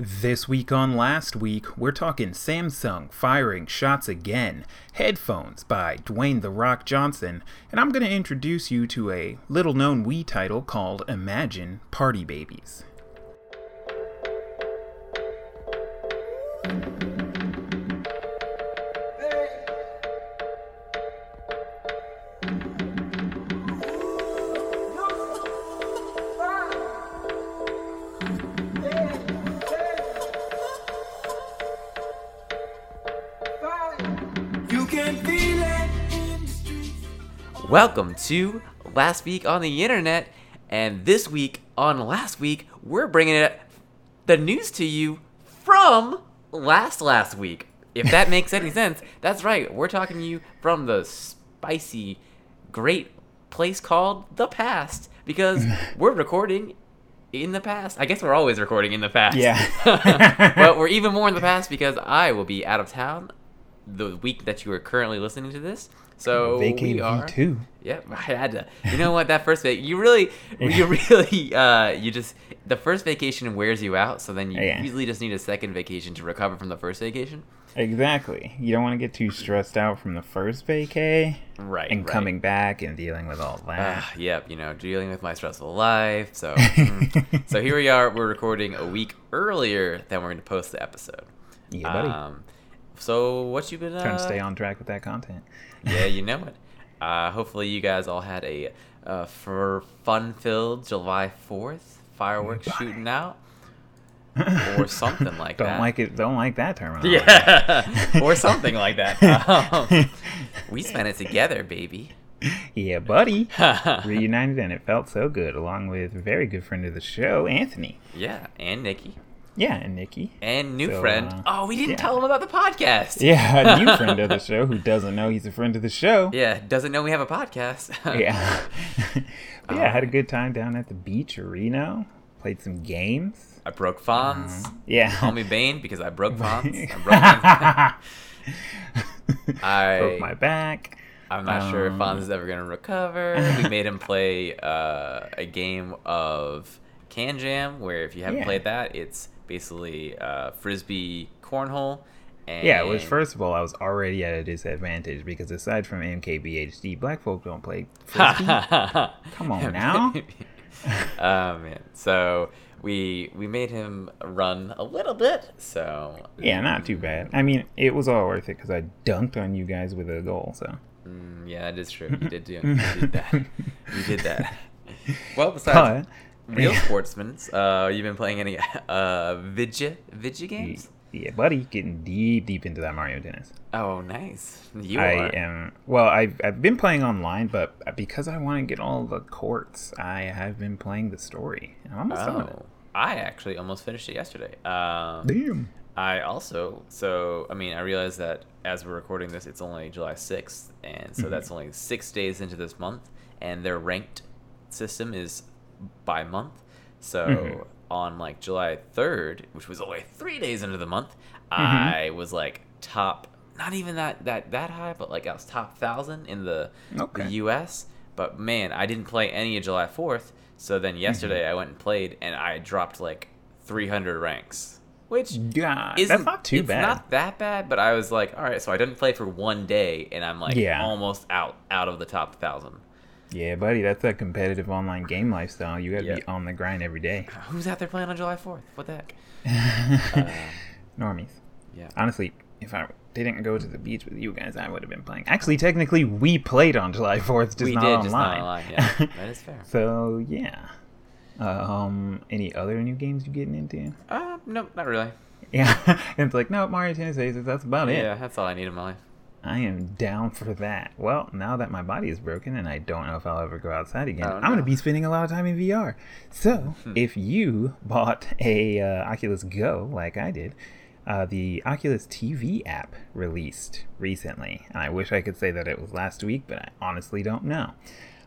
This week on Last Week, we're talking Samsung firing shots again, headphones by Dwayne The Rock Johnson, and I'm going to introduce you to a little known Wii title called Imagine Party Babyz. Welcome to Last Week on the Internet, and this week on Last Week, we're bringing it the news to you from last last week. If that makes any sense, that's right. We're talking to you from the spicy, great place called the past because we're recording in the past. I guess we're always recording in the past. Yeah. but we're even more in the past because I will be out of town the week that you are currently listening to this. So we Vacate are. V2. Yep, I had to. You know what? That first vac, you really, you really, uh, you just the first vacation wears you out. So then you Yeah. usually just need a second vacation to recover from the first vacation. Exactly. You don't want to get too stressed out from the first vacay Right. and right. coming back and dealing with all that. Ah, yep, you know, dealing with my stressful life. So, mm. so here we are. We're recording a week earlier than we're going to post the episode. yeah, buddy. Um, so what you been uh, Trying to stay on track with that content. Yeah, you know it. Uh, hopefully, you guys all had a uh, for fun-filled July Fourth fireworks shooting out, or something like that. don't like it. Don't like that terminology. yeah, or something like that. Um, we spent it together, baby. Yeah, buddy. Reunited and it felt so good, along with very good friend of the show, Anthony. yeah, and Nikki, Yeah, and Nikki. and new So, friend. uh, oh, we didn't yeah. tell him about the podcast. Yeah, a new friend of the show who doesn't know he's a friend of the show. Yeah, doesn't know we have a podcast. Yeah. But yeah, I had a good time down at the beach Reno. Played some games. I broke Fonz. Yeah. Call me Bane because I broke Fonz. I broke I Broke my back. I'm not sure if Um, Fonz is ever gonna recover. We made him play uh, a game of KanJam, where if you haven't Yeah. played that, it's basically uh, frisbee cornhole. And Yeah, which first of all, I was already at a disadvantage because aside from MKBHD, black folk don't play frisbee. Come on now. oh man, so we we made him run a little bit. So yeah, not too bad. I mean, it was all worth it because I dunked on you guys with a goal. So mm, yeah, that is true. You did do you did that. You did that. Well, besides but real sportsmen, uh, you've been playing any uh Vidya Vidya games? yeah, buddy, getting deep, deep into that Mario Tennis. Oh, nice. You I are. am well. I've I've been playing online, but because I want to get all the courts, I have been playing the story. I'm almost done it. Oh, I actually almost finished it yesterday. Um, Damn. I also, so I mean, I realized that as we're recording this, it's only July sixth, and so that's only six days into this month, and their ranked system is by month. So Mhm. on like July third, which was only three days into the month, I was like top, not even that that that high, but like I was top thousand in the Okay. the U.S. But man, I didn't play any of July fourth. So then yesterday I went and played, and I dropped like 300 ranks, which Yeah, that's not too it's bad. not that bad, but I was like, all right, so I didn't play for one day, and I'm like Yeah. almost out out of the top thousand. Yeah, buddy, that's a competitive online game lifestyle. You got to Yeah. be on the grind every day. Who's out there playing on July fourth? What the heck? Um, Normies. yeah. Honestly, if I didn't go to the beach with you guys, I would have been playing. Actually, technically, we played on July 4th, just we not did online. just not online. Yeah, that is fair. so, yeah. Um, any other new games you're getting into? Uh, no, not really. Yeah, it's like no Mario Tennis Aces. That's about it. Yeah, that's all I need in my life. I am down for that. Well, now that my body is broken and I don't know if I'll ever go outside again, Oh, I'm going to be spending a lot of time in VR. So, if you bought a uh, Oculus Go like I did, uh, the Oculus TV app released recently. And I wish I could say that it was last week, but I honestly don't know.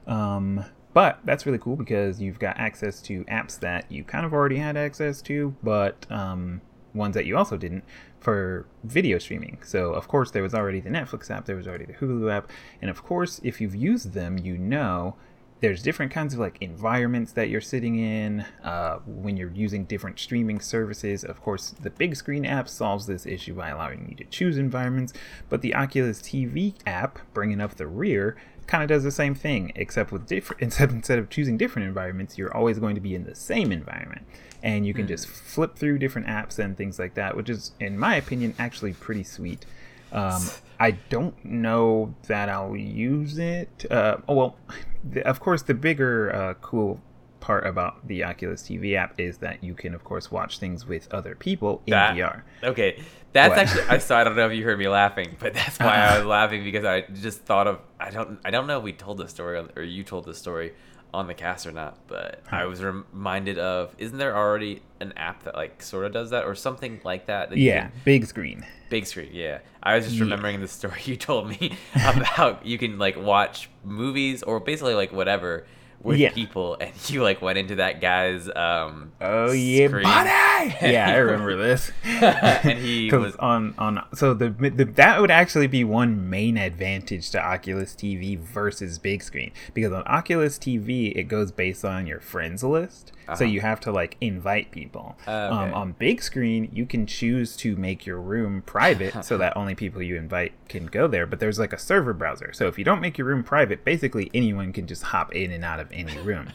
Um, but that's really cool because you've got access to apps that you kind of already had access to, but um, ones that you also didn't for video streaming. So, of course, there was already the Netflix app, there was already the Hulu app, and of course, if you've used them, you know there's different kinds of like environments that you're sitting in uh, when you're using different streaming services. Of course, the big screen app solves this issue by allowing you to choose environments, but the Oculus TV app, bringing up the rear, kind of does the same thing, except with different. Instead, instead of choosing different environments, you're always going to be in the same environment, and you can just flip through different apps and things like that, which is, in my opinion, actually pretty sweet. Um, I don't know that I'll use it. Uh, oh well, the, of course, the bigger uh, cool part about the Oculus TV app is that you can, of course, watch things with other people in That- VR. Okay, that's What? actually. I so I don't know if you heard me laughing, but that's why I was laughing because I just thought of. I don't. I don't know if we told the story or you told the story on the cast or not, but hmm. I was reminded of. Isn't there already an app that like sort of does that or something like that? that Yeah, can- big screen. Big screen, yeah. I was just Yeah. remembering the story you told me about you can like watch movies or basically like whatever with Yeah. people, and you like went into that guy's um. Oh yeah, screen. buddy! Yeah, I remember this. and he was on on so the, the that would actually be one main advantage to Oculus TV versus big screen because on Oculus TV it goes based on your friends list, so Uh-huh. you have to like invite people. Okay. Um, on big screen you can choose to make your room private so that only people you invite can go there. But there's like a server browser, so if you don't make your room private, basically anyone can just hop in and out of any room.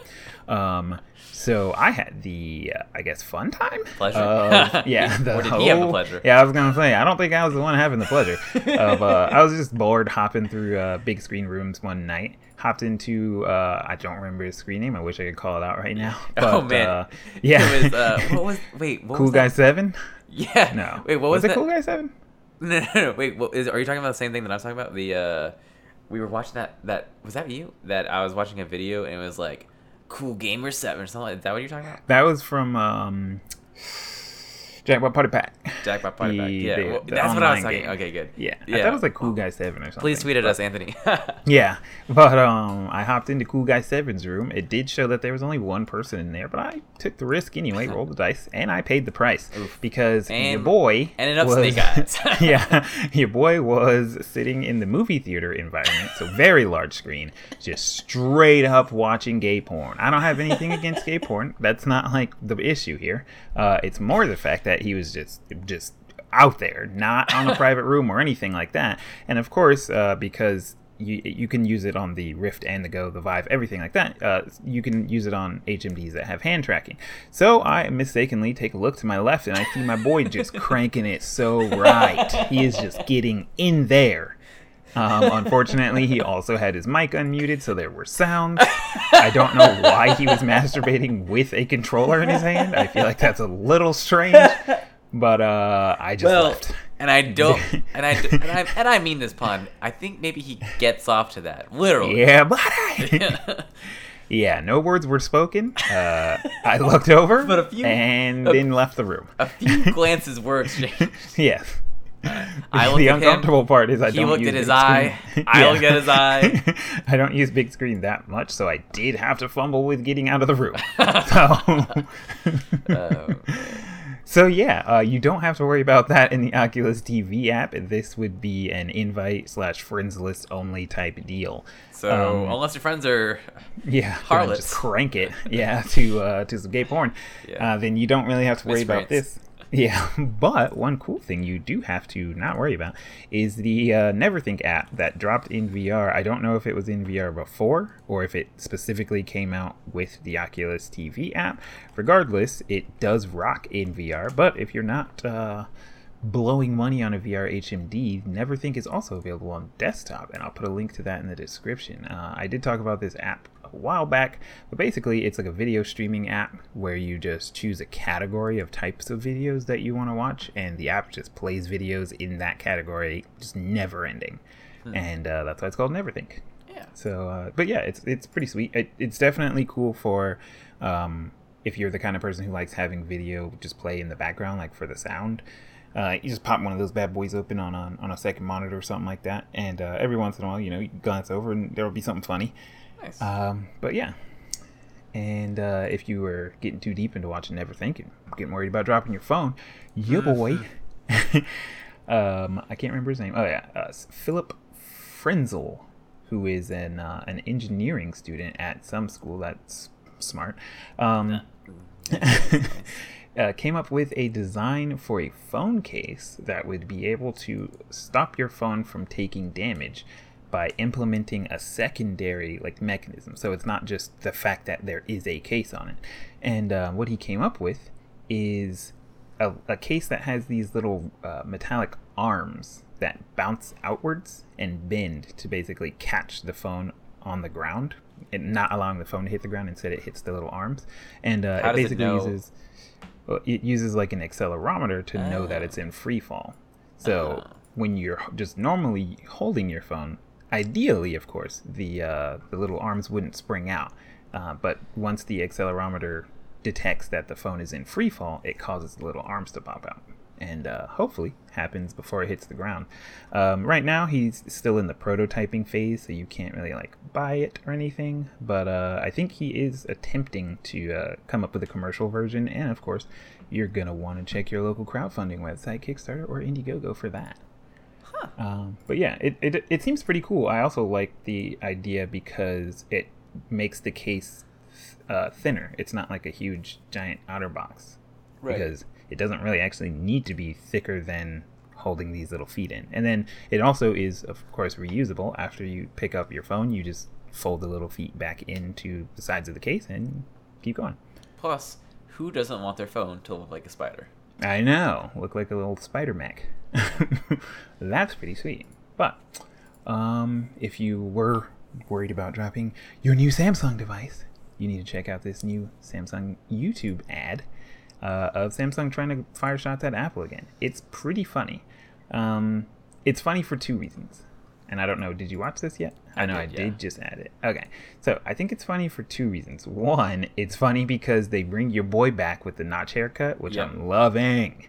Um, so I had the uh, I guess fun time. Pleasure. of- yeah, the Or did he have the pleasure? Yeah, I was gonna say I don't think I was the one having the pleasure. of uh, I was just bored hopping through uh, big screen rooms one night. Hopped into uh, I don't remember his screen name. I wish I could call it out right now. But, oh man, uh, yeah, It was uh, what was wait what Cool was Guy that? Seven. Yeah. No, Wait, what was, it? that? Cool Guy Seven? No, no, no. Wait, what is? Are you talking about the same thing that I'm talking about? The uh, we were watching that. That was that you? That I was watching a video and it was like, "Cool Gamer Seven or something. Is that what you're talking about? That was from um, Jackbox Party Pack. Jackbox Party Pack. Yeah, the- well, the that's what I was talking. game. Okay, good. Yeah, I yeah. thought it was like Cool Guy Seven or something. Please tweet at but- us, Anthony. Yeah, but um, I hopped into Cool Guy Seven's room. It did show that there was only one person in there, but I took the risk anyway, rolled the dice, and I paid the price because your boy ended up was, eyes. yeah, your boy was sitting in the movie theater environment, so very large screen, just straight up watching gay porn. I don't have anything against gay porn. That's not like the issue here. Uh, it's more the fact that he was just just out there, not on a private room or anything like that. And of course, uh, because you you can use it on the Rift and the Go, the Vive, everything like that. Uh, you can use it on HMDs that have hand tracking. So I mistakenly take a look to my left and I see my boy just cranking it so right. He is just getting in there. Um, unfortunately, he also had his mic unmuted, so there were sounds. I don't know why he was masturbating with a controller in his hand. I feel like that's a little strange, but uh, I just well, left. and I don't, and I, and I, and I mean this pun. I think maybe he gets off to that literally. Yeah, buddy. yeah, no words were spoken. Uh, I looked over, But a few- and a- then left the room. A few glances were exchanged. Yes. I looked the at him, uncomfortable part is I he don't looked use at his eye. I looked at his eye. I don't use big screen that much, so I did have to fumble with getting out of the room. so, Oh, so yeah, uh, you don't have to worry about that in the Oculus TV app. This would be an invite slash friends list only type deal. so Um, unless your friends are, yeah, Harlots. just crank it, yeah, to uh, to some gay porn. Yeah. Uh, then you don't really have to worry about this. Yeah, but one cool thing you do have to not worry about is the uh, Neverthink app that dropped in VR. I don't know if it was in VR before or if it specifically came out with the Oculus TV app. Regardless, it does rock in VR. But if you're not uh, blowing money on a VR HMD, Neverthink is also available on desktop, and I'll put a link to that in the description. Uh, I did talk about this app a while back, but basically it's like a video streaming app where you just choose a category of types of videos that you want to watch, and the app just plays videos in that category, just never ending. And uh, that's why it's called Neverthink. yeah. So, uh, but yeah, it's it's pretty sweet. It, it's definitely cool for um, if you're the kind of person who likes having video just play in the background, like for the sound. Uh, you just pop one of those bad boys open on a, on a second monitor or something like that, and uh, every once in a while, you know, you glance over and there will be something funny. Nice. Um, but yeah. And uh, if you were getting too deep into watching Neverthink and getting worried about dropping your phone, your boy, um, I can't remember his name. Oh yeah, uh, Philip Frenzel who is an uh, an engineering student at some school that's smart, um, uh, came up with a design for a phone case that would be able to stop your phone from taking damage by implementing a secondary like mechanism. So it's not just the fact that there is a case on it. And uh, what he came up with is a, a case that has these little uh, metallic arms that bounce outwards and bend to basically catch the phone on the ground and not allowing the phone to hit the ground. Instead, it hits the little arms. And uh, it does it basically uses it uses like an accelerometer to know that it's in free fall. So Ah. when you're just normally holding your phone, ideally, of course, the uh, the little arms wouldn't spring out. Uh, but once the accelerometer detects that the phone is in free fall, it causes the little arms to pop out. And uh, hopefully happens before it hits the ground. Um, right now, he's still in the prototyping phase, so you can't really like buy it or anything. But uh, I think he is attempting to uh, come up with a commercial version. And of course, you're gonna want to check your local crowdfunding website, Kickstarter or Indiegogo, for that. Um, but yeah, it, it it seems pretty cool. I also like the idea because it makes the case uh, thinner. It's not like a huge giant outer box Right. because it doesn't really actually need to be thicker than holding these little feet in. And then it also is, of course, reusable. After you pick up your phone, you just fold the little feet back into the sides of the case and keep going. Plus, who doesn't want their phone to look like a spider? I know. Look like a little spider mech. That's pretty sweet. But um, if you were worried about dropping your new Samsung device, you need to check out this new Samsung YouTube ad uh, of Samsung trying to fire shots at Apple again. It's pretty funny. Um, it's funny for two reasons. And I don't know, did you watch this yet? I, know I did, did yeah. just add it. Okay. So I think it's funny for two reasons. One, it's funny because they bring your boy back with the notch haircut, which Yep. I'm loving.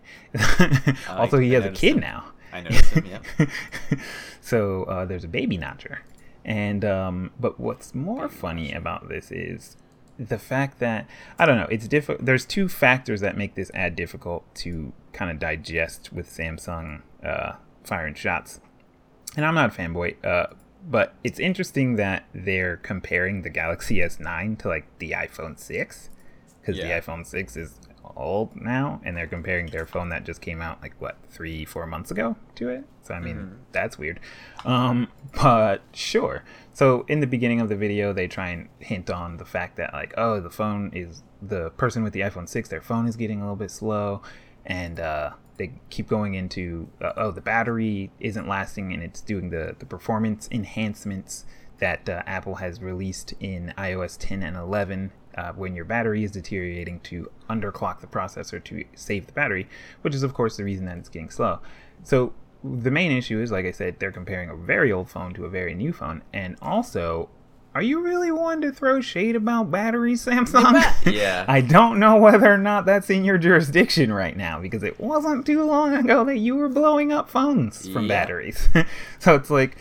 also, I- he I has a kid him. now. I noticed him, yep. so uh, there's a baby notcher. And um, but what's more funny about this is the fact that I don't know. It's difficult. There's two factors that make this ad difficult to kind of digest with Samsung uh, firing shots. And I'm not a fanboy, uh, but it's interesting that they're comparing the Galaxy S9 to like the iPhone 6 because Yeah. the iPhone 6 is old now, and they're comparing their phone that just came out like what three, four months ago to it. So I mean, that's weird. Um, but sure. So in the beginning of the video, they try and hint on the fact that like, oh, the phone is the person with the iPhone 6, their phone is getting a little bit slow, and uh, they keep going into uh, oh, the battery isn't lasting, and it's doing the the performance enhancements that uh, Apple has released in iOS 10 and 11 uh, when your battery is deteriorating to underclock the processor to save the battery, which is, of course, the reason that it's getting slow. So, the main issue is, like I said, they're comparing a very old phone to a very new phone. And also, are you really one to throw shade about batteries, Samsung? Yeah. I don't know whether or not that's in your jurisdiction right now because it wasn't too long ago that you were blowing up phones from Yeah. batteries. so it's like,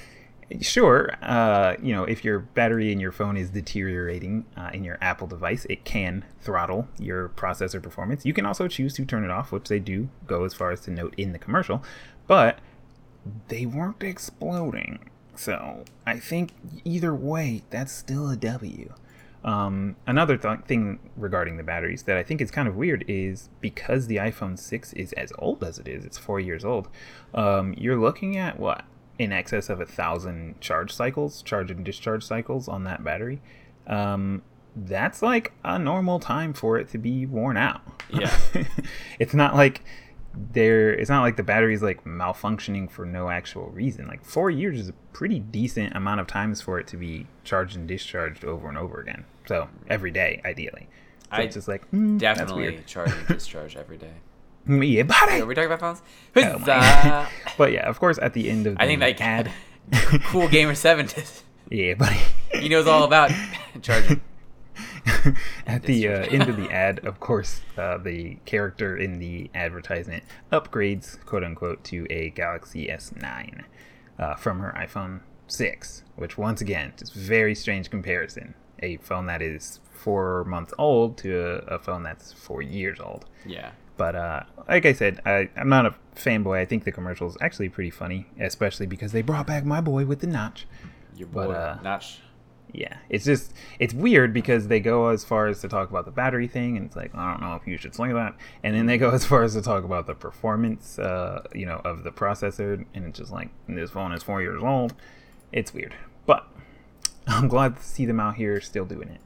sure, uh, you know, if your battery in your phone is deteriorating uh, in your Apple device, it can throttle your processor performance. You can also choose to turn it off, which they do go as far as to note in the commercial, but they weren't exploding. So I think either way, that's still a W. Um, another th- thing regarding the batteries that I think is kind of weird is because the iPhone 6 is as old as it is, it's four years old, um, you're looking at what? In excess of a thousand charge cycles, charge and discharge cycles on that battery. Um, that's like a normal time for it to be worn out. Yeah. it's not like there it's not like the battery's like malfunctioning for no actual reason. Like four years is a pretty decent amount of times for it to be charged and discharged over and over again. So every day, ideally. So I it's just like mm, Definitely charge and discharge every day. Yeah, buddy. Are we talking about phones? Oh but yeah, of course, at the end of the I think that ad, cool gamer seven yeah, buddy. He knows all about charging. At the uh, end of the ad, of course, uh, the character in the advertisement upgrades, quote unquote, to a Galaxy S9 uh, from her iPhone 6, which, once again, just very strange comparison. A phone that is four months old to a, a phone that's four years old. Yeah. But uh, like I said, I, I'm not a fanboy. I think the commercial is actually pretty funny, especially because they brought back my boy with the notch. Your But, boy uh, Notch. Yeah, it's just it's weird because they go as far as to talk about the battery thing, and it's like I don't know if you should sling that, and then they go as far as to talk about the performance, uh, you know, of the processor, and it's just like this phone is four years old. It's weird, but I'm glad to see them out here still doing it.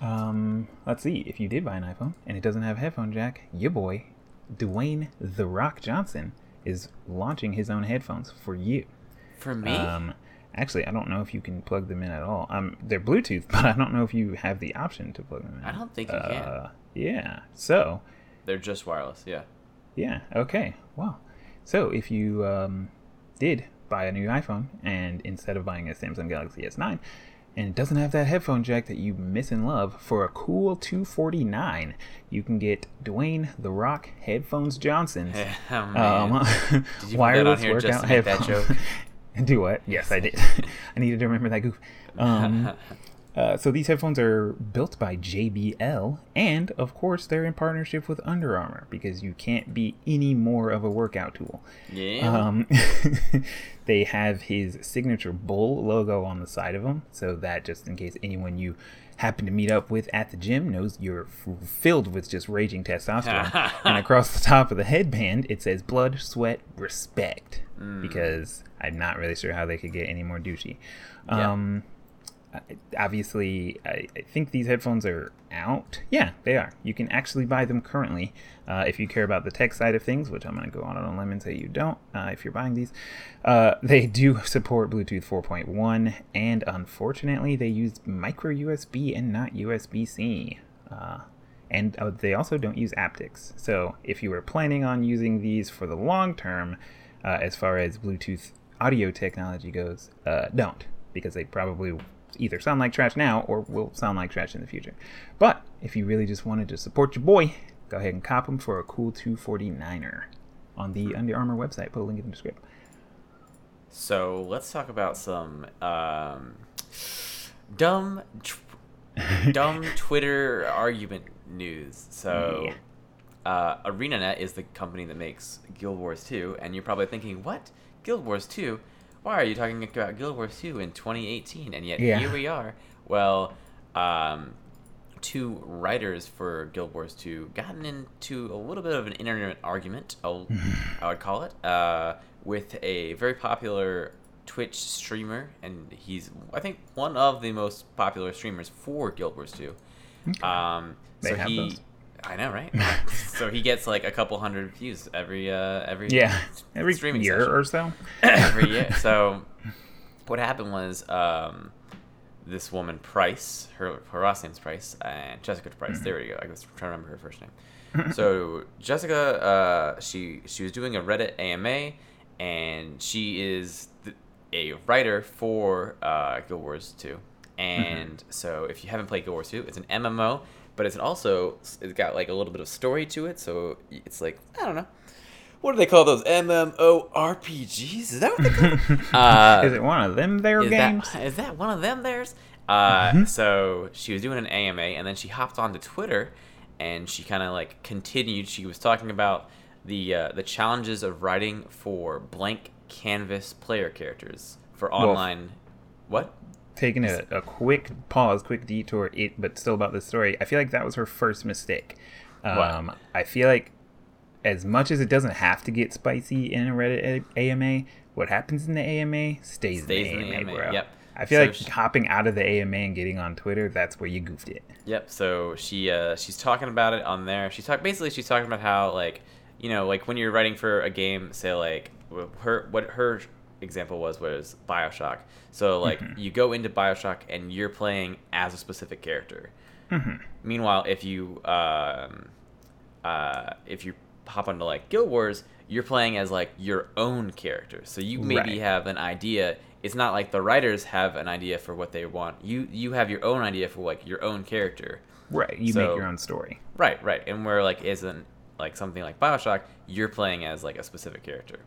Um, let's see if you did buy an iPhone and it doesn't have a headphone jack, your boy Dwayne the Rock Johnson is launching his own headphones for you. For me? Um, actually, I don't know if you can plug them in at all. Um, they're Bluetooth, but I don't know if you have the option to plug them in. I don't think you can. Uh, yeah. So, They're just wireless, yeah. yeah. Okay. Wow. So, if you um, did buy a new iPhone and instead of buying a Samsung Galaxy S9 and it doesn't have that headphone jack that you miss and love for a cool 249 you can get Dwayne the Rock Headphones Johnson's Oh, um, Did you put that on wireless workout to make that headphones. Do what? Yes, I did. I needed to remember that goof. Um, uh, so these headphones are built by JBL, and of course they're in partnership with Under Armour because you can't be any more of a workout tool. yeah. Um, they have his signature bull logo on the side of them, so that just in case anyone you happen to meet up with at the gym knows you're f- filled with just raging testosterone. and across the top of the headband, it says "Blood, Sweat, Respect," because I'm not really sure how they could get any more douchey. Yeah. Um, obviously I, I think these headphones are out. Yeah they are. You can actually buy them currently uh, if you care about the tech side of things which i'm going to go on on a limb and say you don't uh, if you're buying these. Uh, they do support bluetooth 4.1 and unfortunately they use micro usb and not usb-c uh, and uh, they also don't use aptX so if you were planning on using these for the long term uh, as far as bluetooth audio technology goes don't because they probably either sound like trash now or will sound like trash in the future. But if you really just wanted to support your boy, go ahead and cop them for a cool 249er on the Under Armour website. Put a link in the description. So let's talk about some um, dumb, tw- dumb Twitter argument news. So, uh, ArenaNet is the company that makes Guild Wars 2, and you're probably thinking, "What? Guild Wars 2? Why are you talking about Guild Wars 2 in 2018?" And yet Yeah. here we are. Well, um, two writers for Guild Wars 2 gotten into a little bit of an internet argument, I'll, I would call it, uh, with a very popular Twitch streamer, and he's I think one of the most popular streamers for Guild Wars 2. Um, They so he, those. I know, right? so he gets like a couple hundred views every uh, every Yeah, every streaming year session or so. every year. So what happened was um, this woman Price, her her last name's Price, and Jessica Price. There we go. I was trying to remember her first name. so Jessica, uh, she she was doing a Reddit AMA, and she is the, a writer for uh, Guild Wars 2. And so if you haven't played Guild Wars 2, it's an MMO, but it's also it's got like a little bit of story to it. So it's like I don't know. What do they call those MMORPGs? Is that what they call? them? uh, Is it one of them there is games? that, is that one of them theirs? Uh, So she was doing an AMA, and then she hopped onto Twitter, and she kind of like continued. She was talking about the uh, the challenges of writing for blank canvas player characters for online. what? Taking a, a quick pause, quick detour, it, but still about the story. I feel like that was her first mistake. Um, I feel like as much as it doesn't have to get spicy in a Reddit A- AMA, what happens in the AMA stays, Stays in in the the AMA, AMA, bro. yep. I feel So like she- hopping out of the AMA and getting on Twitter, that's where you goofed it. Yep. So she uh, she's talking about it on there. She's talk basically she's talking about how like you know like when you're writing for a game, say like her what her example was was Bioshock. So like you go into Bioshock and you're playing as a specific character. Meanwhile, if you um, uh, if you hop onto like Guild Wars, you're playing as like your own character. So you maybe Right. have an idea. It's not like the writers have an idea for what they want. You you have your own idea for like your own character. Right. You So- make your own story. Right, right. And where like isn't like something like Bioshock, you're playing as like a specific character.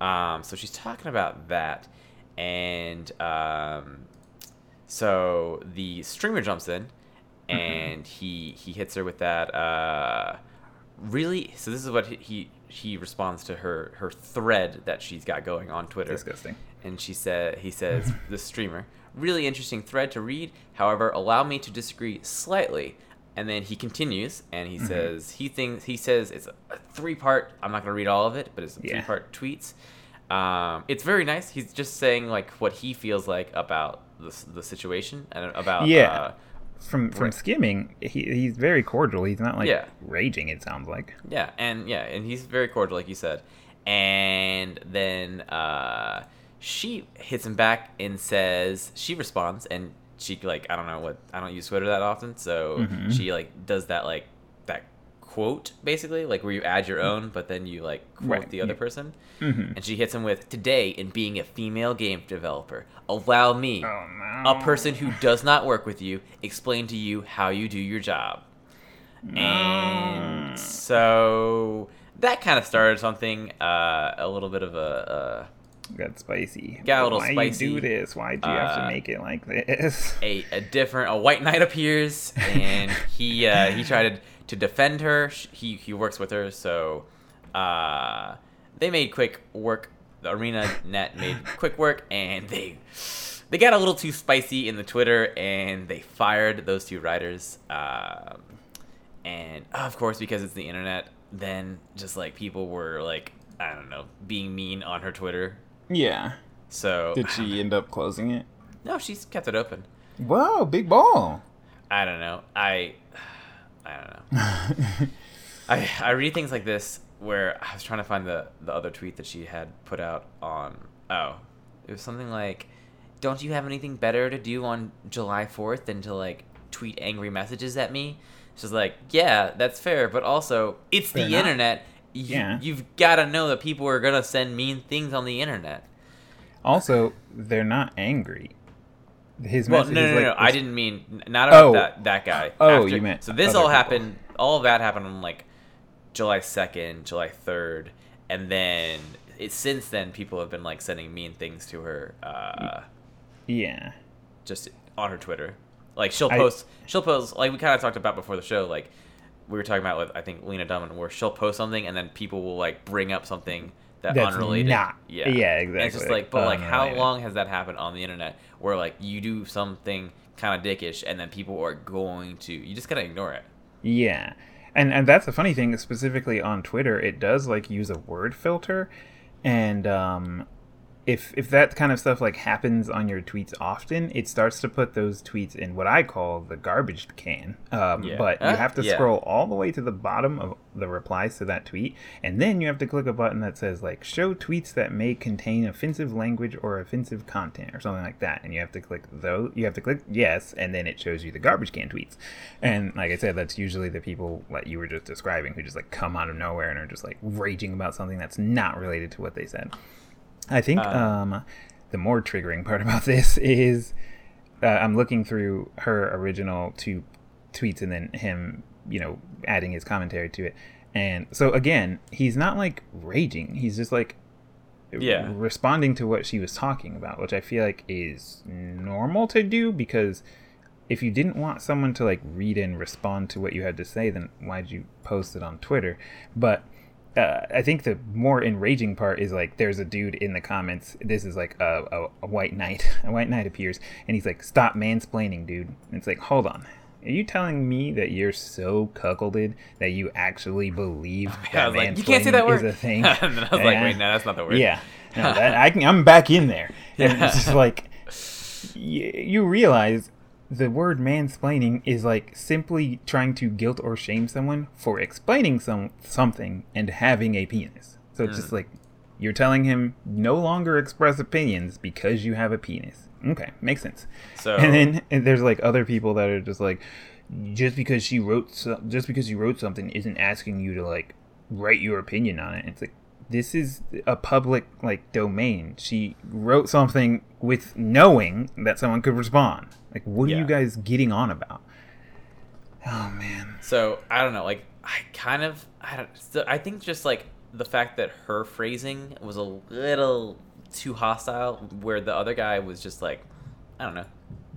Um, so she's talking about that, and um, so the streamer jumps in, and he he hits her with that. Uh, really, so this is what he, he he responds to her her thread that she's got going on Twitter. Disgusting. And she said he says the streamer really interesting thread to read. However, allow me to disagree slightly. And then he continues and Mm-hmm. he says he thinks he says it's a three part. I'm not gonna read all of it, but it's a Yeah. three part tweets. Um, it's very nice. He's just saying like what he feels like about the, the situation and about Yeah. uh, From from Right. skimming, he, he's very cordial. He's not like Yeah. raging. It sounds like. Yeah, and yeah, and he's very cordial, like you said. And then uh, she hits him back and says she responds, and she like I don't know what I don't use Twitter that often, so Mhm. she like does that like that quote basically, like where you add your own, but then you like quote Right, the other yeah. person. hmm And she hits him with today in being a female game developer, allow me, Oh no. a person who does not work with you, explain to you how you do your job. And so that kind of started something, uh, a little bit of a, got spicy. Got a little Why spicy. you do this? Why do you have Uh, to make it like this? a, a, a different, a white knight appears, and he uh, he tried to, to defend her. He he works with her, so uh, they made quick work. The arena net made quick work, and they they got a little too spicy in the Twitter, and they fired those two writers. Um, and of course, because it's the internet, then just like people were like, I don't know, being mean on her Twitter. Yeah. So Did she end up closing it? no, she's kept it open. Whoa, big ball. I don't know. I I don't know. I I read things like this where I was trying to find the the other tweet that she had put out on oh it was something like don't you have anything better to do on July 4th than to like tweet angry messages at me she's like yeah that's fair but also it's They're the not. internet you, Yeah. you've got to know that people are gonna send mean things on the internet Also, they're not angry. His Well, message no, is no, like, no, no. I didn't mean not about Oh. that that guy. Oh, you meant so. This all people. happened. All of that happened on like July second, July third, and then it since then people have been like sending mean things to her, uh, Yeah. just on her Twitter. Like she'll I- post, she'll post like we kind of talked about before the show. Like we were talking about with I think Lena Dunham, where she'll post something and then people will like bring up something that That's unrelated. not- yeah, yeah, And it's just exactly, like, but like, how long has that happened on the internet where like you do something kind of dickish and then people are going to you just gotta ignore it. Yeah. And and that's the funny thing, specifically on Twitter, it does like use a word filter and um if if that kind of stuff like happens on your tweets often, it starts to put those tweets in what I call the garbage can. Um, Yeah. But you Uh, have to yeah. scroll all the way to the bottom of the replies to that tweet, and then you have to click a button that says like "Show tweets that may contain offensive language or offensive content" or something like that, and you have to click those. You have to click yes, and then it shows you the garbage can tweets. And like I said, that's usually the people that you were just describing who just like come out of nowhere and are just like raging about something that's not related to what they said. I think Uh. um, the more triggering part about this is uh, I'm looking through her original two tweets and then him, you know, adding his commentary to it. And so again, he's not like raging. He's just like Yeah. responding to what she was talking about, which I feel like is normal to do because if you didn't want someone to like read and respond to what you had to say, then why'd you post it on Twitter? But uh, I think the more enraging part is like there's a dude in the comments. This is like a, a, a white knight. A white knight appears and he's like, "Stop mansplaining, dude." And it's like, hold on. Are you telling me that you're so cuckolded that you actually believe I that like, you can't say that mansplaining word. is a thing? and then I was like, Yeah. wait, no, that's not the word. Yeah, no, that, I can, I'm back in there. And Yeah. it's just like y- you realize the word mansplaining is like simply trying to guilt or shame someone for explaining some something and having a penis. So it's Mm. just like you're telling him no longer express opinions because you have a penis. Okay, makes sense. So And then and there's like other people that are just like, just because she wrote, so, just because you wrote something isn't asking you to like write your opinion on it. It's like this is a public like domain. She wrote something with knowing that someone could respond. Like, what are you guys getting on about? Oh man. So I don't know. Like I kind of I don't. So I think just like the fact that her phrasing was a little too hostile, where the other guy was just like, I don't know,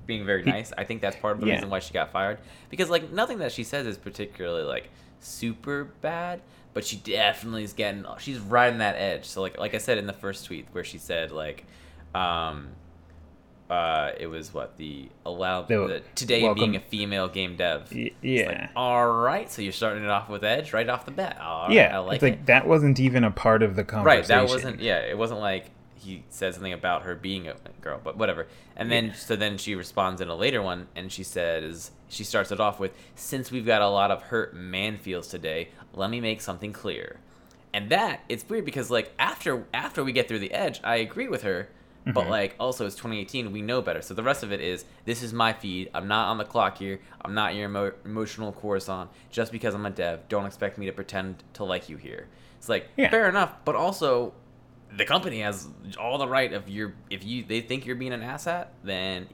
being very nice. I think that's part of the Yeah. reason why she got fired. Because like nothing that she says is particularly like super bad, but she definitely is getting. She's riding that edge. So like like I said in the first tweet where she said like, um, uh, it was what the allow The- the, today welcome- being a female game dev. Y- It's like, yeah. all right, so you're starting it off with edge right off the bat. All right, yeah, I like it's it. like that wasn't even a part of the conversation. Right, that wasn't. Yeah, it wasn't like he says something about her being a girl, but whatever. And then Yeah. so then she responds in a later one, and she says she starts it off with, "Since we've got a lot of hurt man feels today, let me make something clear." And that it's weird because like after after we get through the edge, I agree with her. But Mhm. like also it's 2018, we know better. So the rest of it is this is my feed. I'm not on the clock here. I'm not your emo- emotional courtesan. Just because I'm a dev, don't expect me to pretend to like you here. It's like Yeah. fair enough, but also the company has all the right of your if you they think you're being an asset, then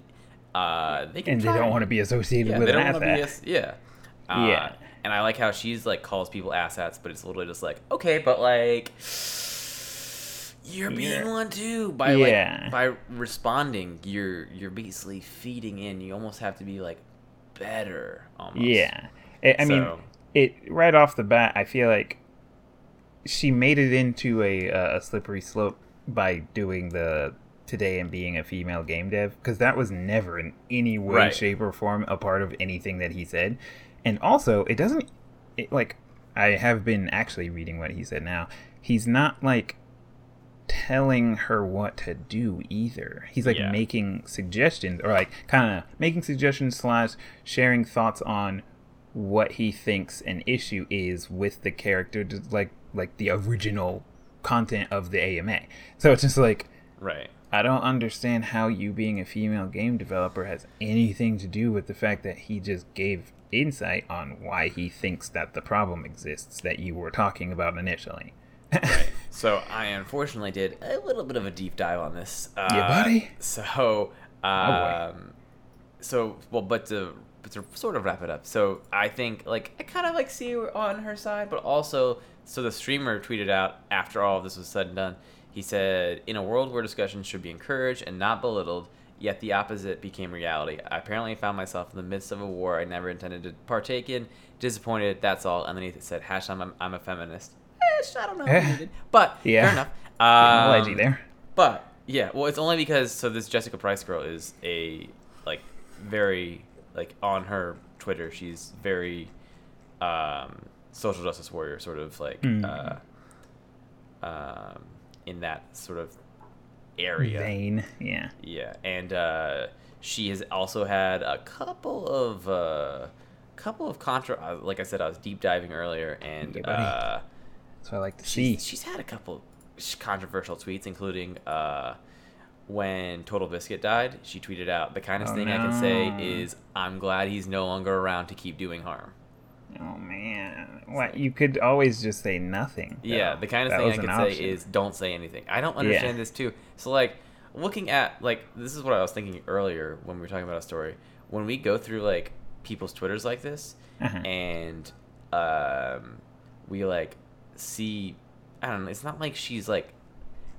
uh they can and they don't want to be associated yeah, with they don't an want be yeah. Uh, Yeah. And I like how she's like calls people assets, but it's literally just like, okay, but like you're being Yeah. one too by Yeah. like by responding. You're you're basically feeding in. You almost have to be like better. Almost. Yeah, I I mean, it right off the bat. I feel like she made it into a, uh, a slippery slope by doing the today and being a female game dev because that was never in any way, Right. shape, or form a part of anything that he said. And also, it doesn't it, like I have been actually reading what he said now. He's not like telling her what to do either. He's like Yeah. making suggestions or like kind of making suggestions slash sharing thoughts on what he thinks an issue is with the character, just like like the original content of the AMA. So it's just like Right. I don't understand how you being a female game developer has anything to do with the fact that he just gave insight on why he thinks that the problem exists that you were talking about initially. Right. So I unfortunately did a little bit of a deep dive on this. Uh, Yeah, buddy. Oh, So, um, so well, but to to sort of wrap it up. So I think like I kind of like see her on her side, but also so the streamer tweeted out after all of this was said and done. He said, "In a world where discussion should be encouraged and not belittled." Yet the opposite became reality. I apparently found myself in the midst of a war I never intended to partake in. Disappointed, that's all. Underneath it said, hashtag I'm, I'm a feminist. Eh, I don't know did. But, Yeah. fair enough. Um, edgy there. but yeah, well, it's only because so this Jessica Price girl is a like very like on her Twitter, she's very um, social justice warrior, sort of like Mm. uh, um, in that sort of area. Vein, yeah. Yeah, and uh, she has also had a couple of uh, couple of contra. uh, Like I said, I was deep diving earlier, and Yeah, uh, So I like to see. she's, she's had a couple controversial tweets, including uh, when TotalBiscuit died. She tweeted out, "The kindest Oh, thing I can say is I'm glad he's no longer around to keep doing harm." Oh man, what you could always just say nothing. Yeah, the kindest That thing I could say is don't say anything. I don't understand this too. So like looking at like this is what I was thinking earlier when we were talking about a story. When we go through like people's twitters like this Uh-huh. and um we like see I don't know, it's not like she's like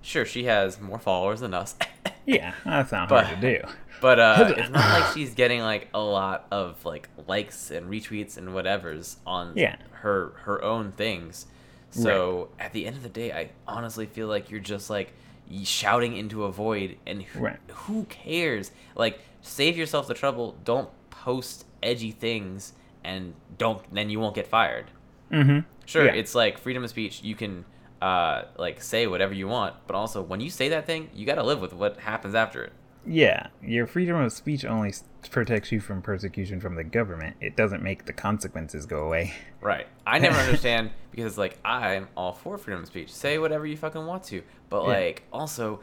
sure she has more followers than us. Yeah, that's not But- hard to do. But uh, it's not like she's getting like a lot of like likes and retweets and whatever's on Yeah. her her own things. So at the end of the day, I honestly feel like you're just like shouting into a void, and who, Right. who cares? Like, save yourself the trouble. Don't post edgy things, and don't then you won't get fired. Mm-hmm. Sure, Yeah. it's like freedom of speech. You can uh like say whatever you want, but also when you say that thing, you got to live with what happens after it. Yeah, your freedom of speech only protects you from persecution from the government. It doesn't make the consequences go away. Right. I never understand because like I'm all for freedom of speech. Say whatever you fucking want to, but Yeah. like also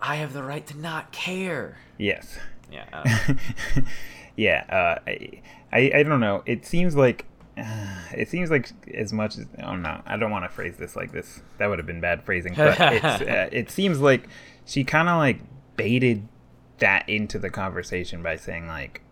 I have the right to not care. Yes. Yeah. I yeah. Uh, I, I I don't know. It seems like it seems like as much as oh no, I don't want to phrase this like this. That would have been bad phrasing. But it's, uh, it seems like she kind of like baited that into the conversation by saying like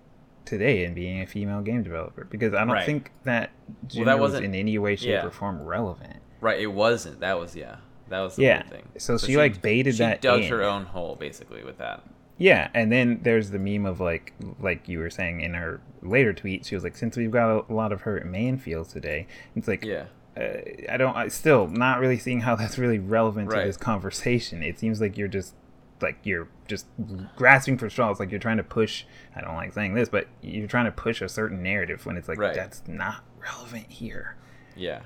today and being a female game developer because I don't Right. think that Well, that was wasn't- in any way, shape, yeah. or form relevant. right. It wasn't. That was yeah. That was the Yeah. thing. So she, like, baited that she that dug in. her own hole basically with that. Yeah, and then there's the meme of like, like you were saying in her later tweet, she was like, "Since we've got a lot of hurt man feels today, it's like, Yeah. uh, I don't. I still not really seeing how that's really relevant Right. to this conversation. It seems like you're just like you're just grasping for straws. Like you're trying to push. I don't like saying this, but you're trying to push a certain narrative when it's like Right. that's not relevant here. Yeah.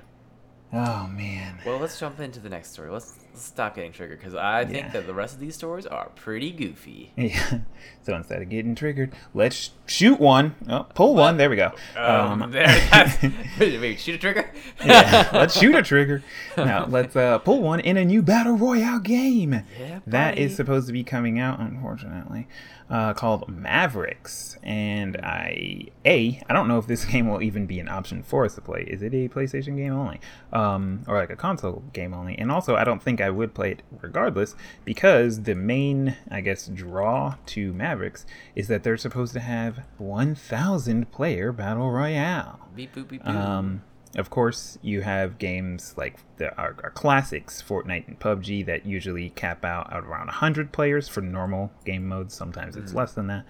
Oh man. Well, let's jump into the next story. Let's stop getting triggered because I think Yeah. that the rest of these stories are pretty goofy. Yeah. So instead of getting triggered, let's shoot one. Oh, pull one. There we go. Um, Um, there, that's, wait, shoot a trigger? yeah, let's shoot a trigger. Now let's uh, pull one in a new battle royale game. Yeah, that is supposed to be coming out, unfortunately, uh, called Mavericks. And I, a, I don't know if this game will even be an option for us to play. Is it a PlayStation game only, um, or like a console game only? And also, I don't think I would play it regardless because the main, I guess, draw to Mavericks is that they're supposed to have 1,000 player battle royale. Beep boop beep boop. Um, of course, you have games like the our, our classics, Fortnite and PUBG, that usually cap out at around 100 players for normal game modes. Sometimes it's less than that.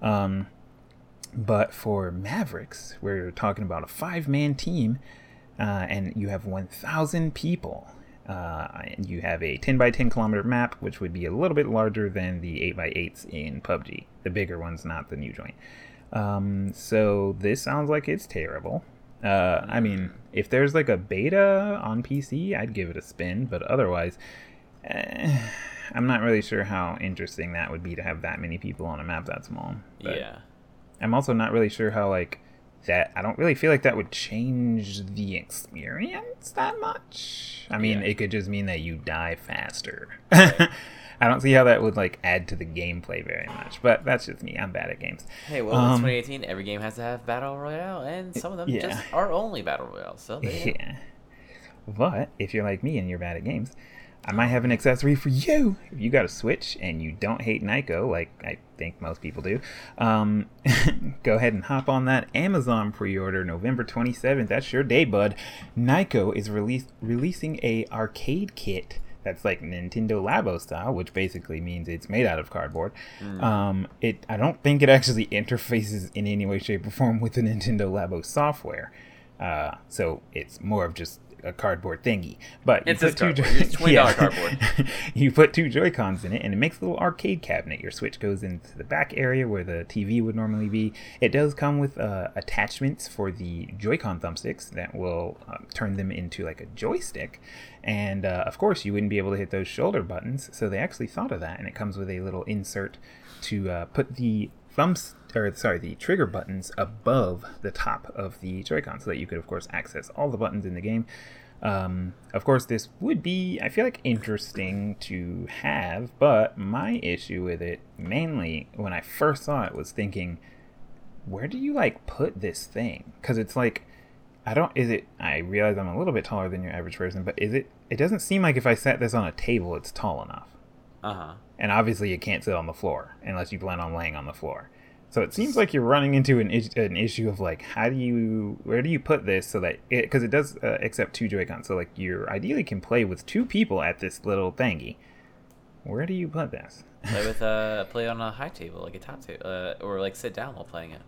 Um, but for Mavericks, we're talking about a five man team, uh, and you have 1,000 people. Uh, and you have a 10 by 10 kilometer map, which would be a little bit larger than the 8 by 8s in PUBG. The bigger ones, not the new joint. Um, so this sounds like it's terrible. Uh, I mean, if there's like a beta on PC, I'd give it a spin, but otherwise, eh, I'm not really sure how interesting that would be to have that many people on a map that small. But yeah. I'm also not really sure how like that. I don't really feel like that would change the experience that much. I mean, Yeah. it could just mean that you die faster. I don't see how that would like add to the gameplay very much, but that's just me. I'm bad at games. Hey, well, Um, it's 2018. Every game has to have battle royale, and some of them Yeah. just are only battle royale. So. Yeah. But if you're like me and you're bad at games, I might have an accessory for you. If you got a Switch and you don't hate Nyko, like I think most people do, um, go ahead and hop on that Amazon pre-order November 27th. That's your day, bud. Nyko is release- releasing a arcade kit that's like Nintendo Labo style, which basically means it's made out of cardboard. Um, it I don't think it actually interfaces in any way, shape, or form with the Nintendo Labo software. Uh, so it's more of just a cardboard thingy. But you It says put two cardboard. It's $20 cardboard. you put two Joy Cons in it, and it makes a little arcade cabinet. Your Switch goes into the back area where the TV would normally be. It does come with uh, attachments for the Joy-Con thumbsticks that will um, turn them into like a joystick. And uh, of course, you wouldn't be able to hit those shoulder buttons, so they actually thought of that, and it comes with a little insert to uh, put the thumbs or sorry the trigger buttons above the top of the joy-con so that you could of course access all the buttons in the game um, of course this would be i feel like interesting to have but my issue with it mainly when i first saw it was thinking where do you like put this thing because it's like i don't is it i realize i'm a little bit taller than your average person but is it it doesn't seem like if i set this on a table it's tall enough Uh huh. and obviously you can't sit on the floor unless you plan on laying on the floor. So it seems like you're running into an, is- an issue of like how do you where do you put this so that it because it does uh, accept two Joy-Cons so like you ideally can play with two people at this little thingy. Where do you put this? Play with uh, play on a high table, like a top table, uh, or like sit down while playing it.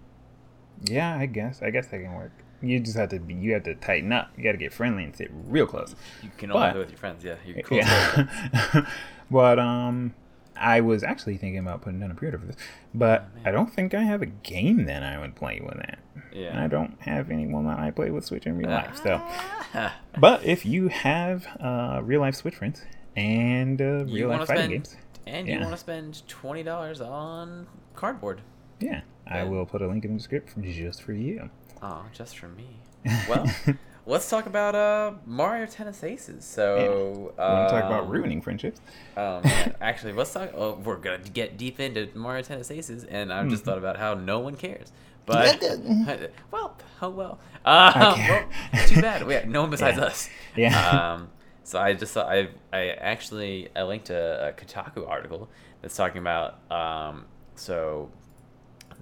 yeah, I guess I guess that can work. You just have to be you have to tighten up. You got to get friendly and sit real close. You can only But- play with your friends. Yeah, you're cool. Yeah. but um I was actually thinking about putting down a pre-order for this, but I don't think I have a game that I would play with that. Yeah. And I don't have anyone that I play with Switch in real life. So, but if you have uh, real life Switch friends and uh, real life fighting spend, games, and you want to spend twenty dollars on cardboard. yeah, I will put a link in the description just for you. Oh, just for me. Well, let's talk about uh Mario Tennis Aces. So, We want to talk about um, ruining friendships. Man, actually, let's talk. Oh, we're gonna get deep into Mario Tennis Aces, and I've Mm-hmm. just thought about how no one cares. But well, oh well. Uh, well, too bad. We no one besides Yeah. us. Yeah. Um, so I just thought I I actually I linked a, a Kotaku article that's talking about um so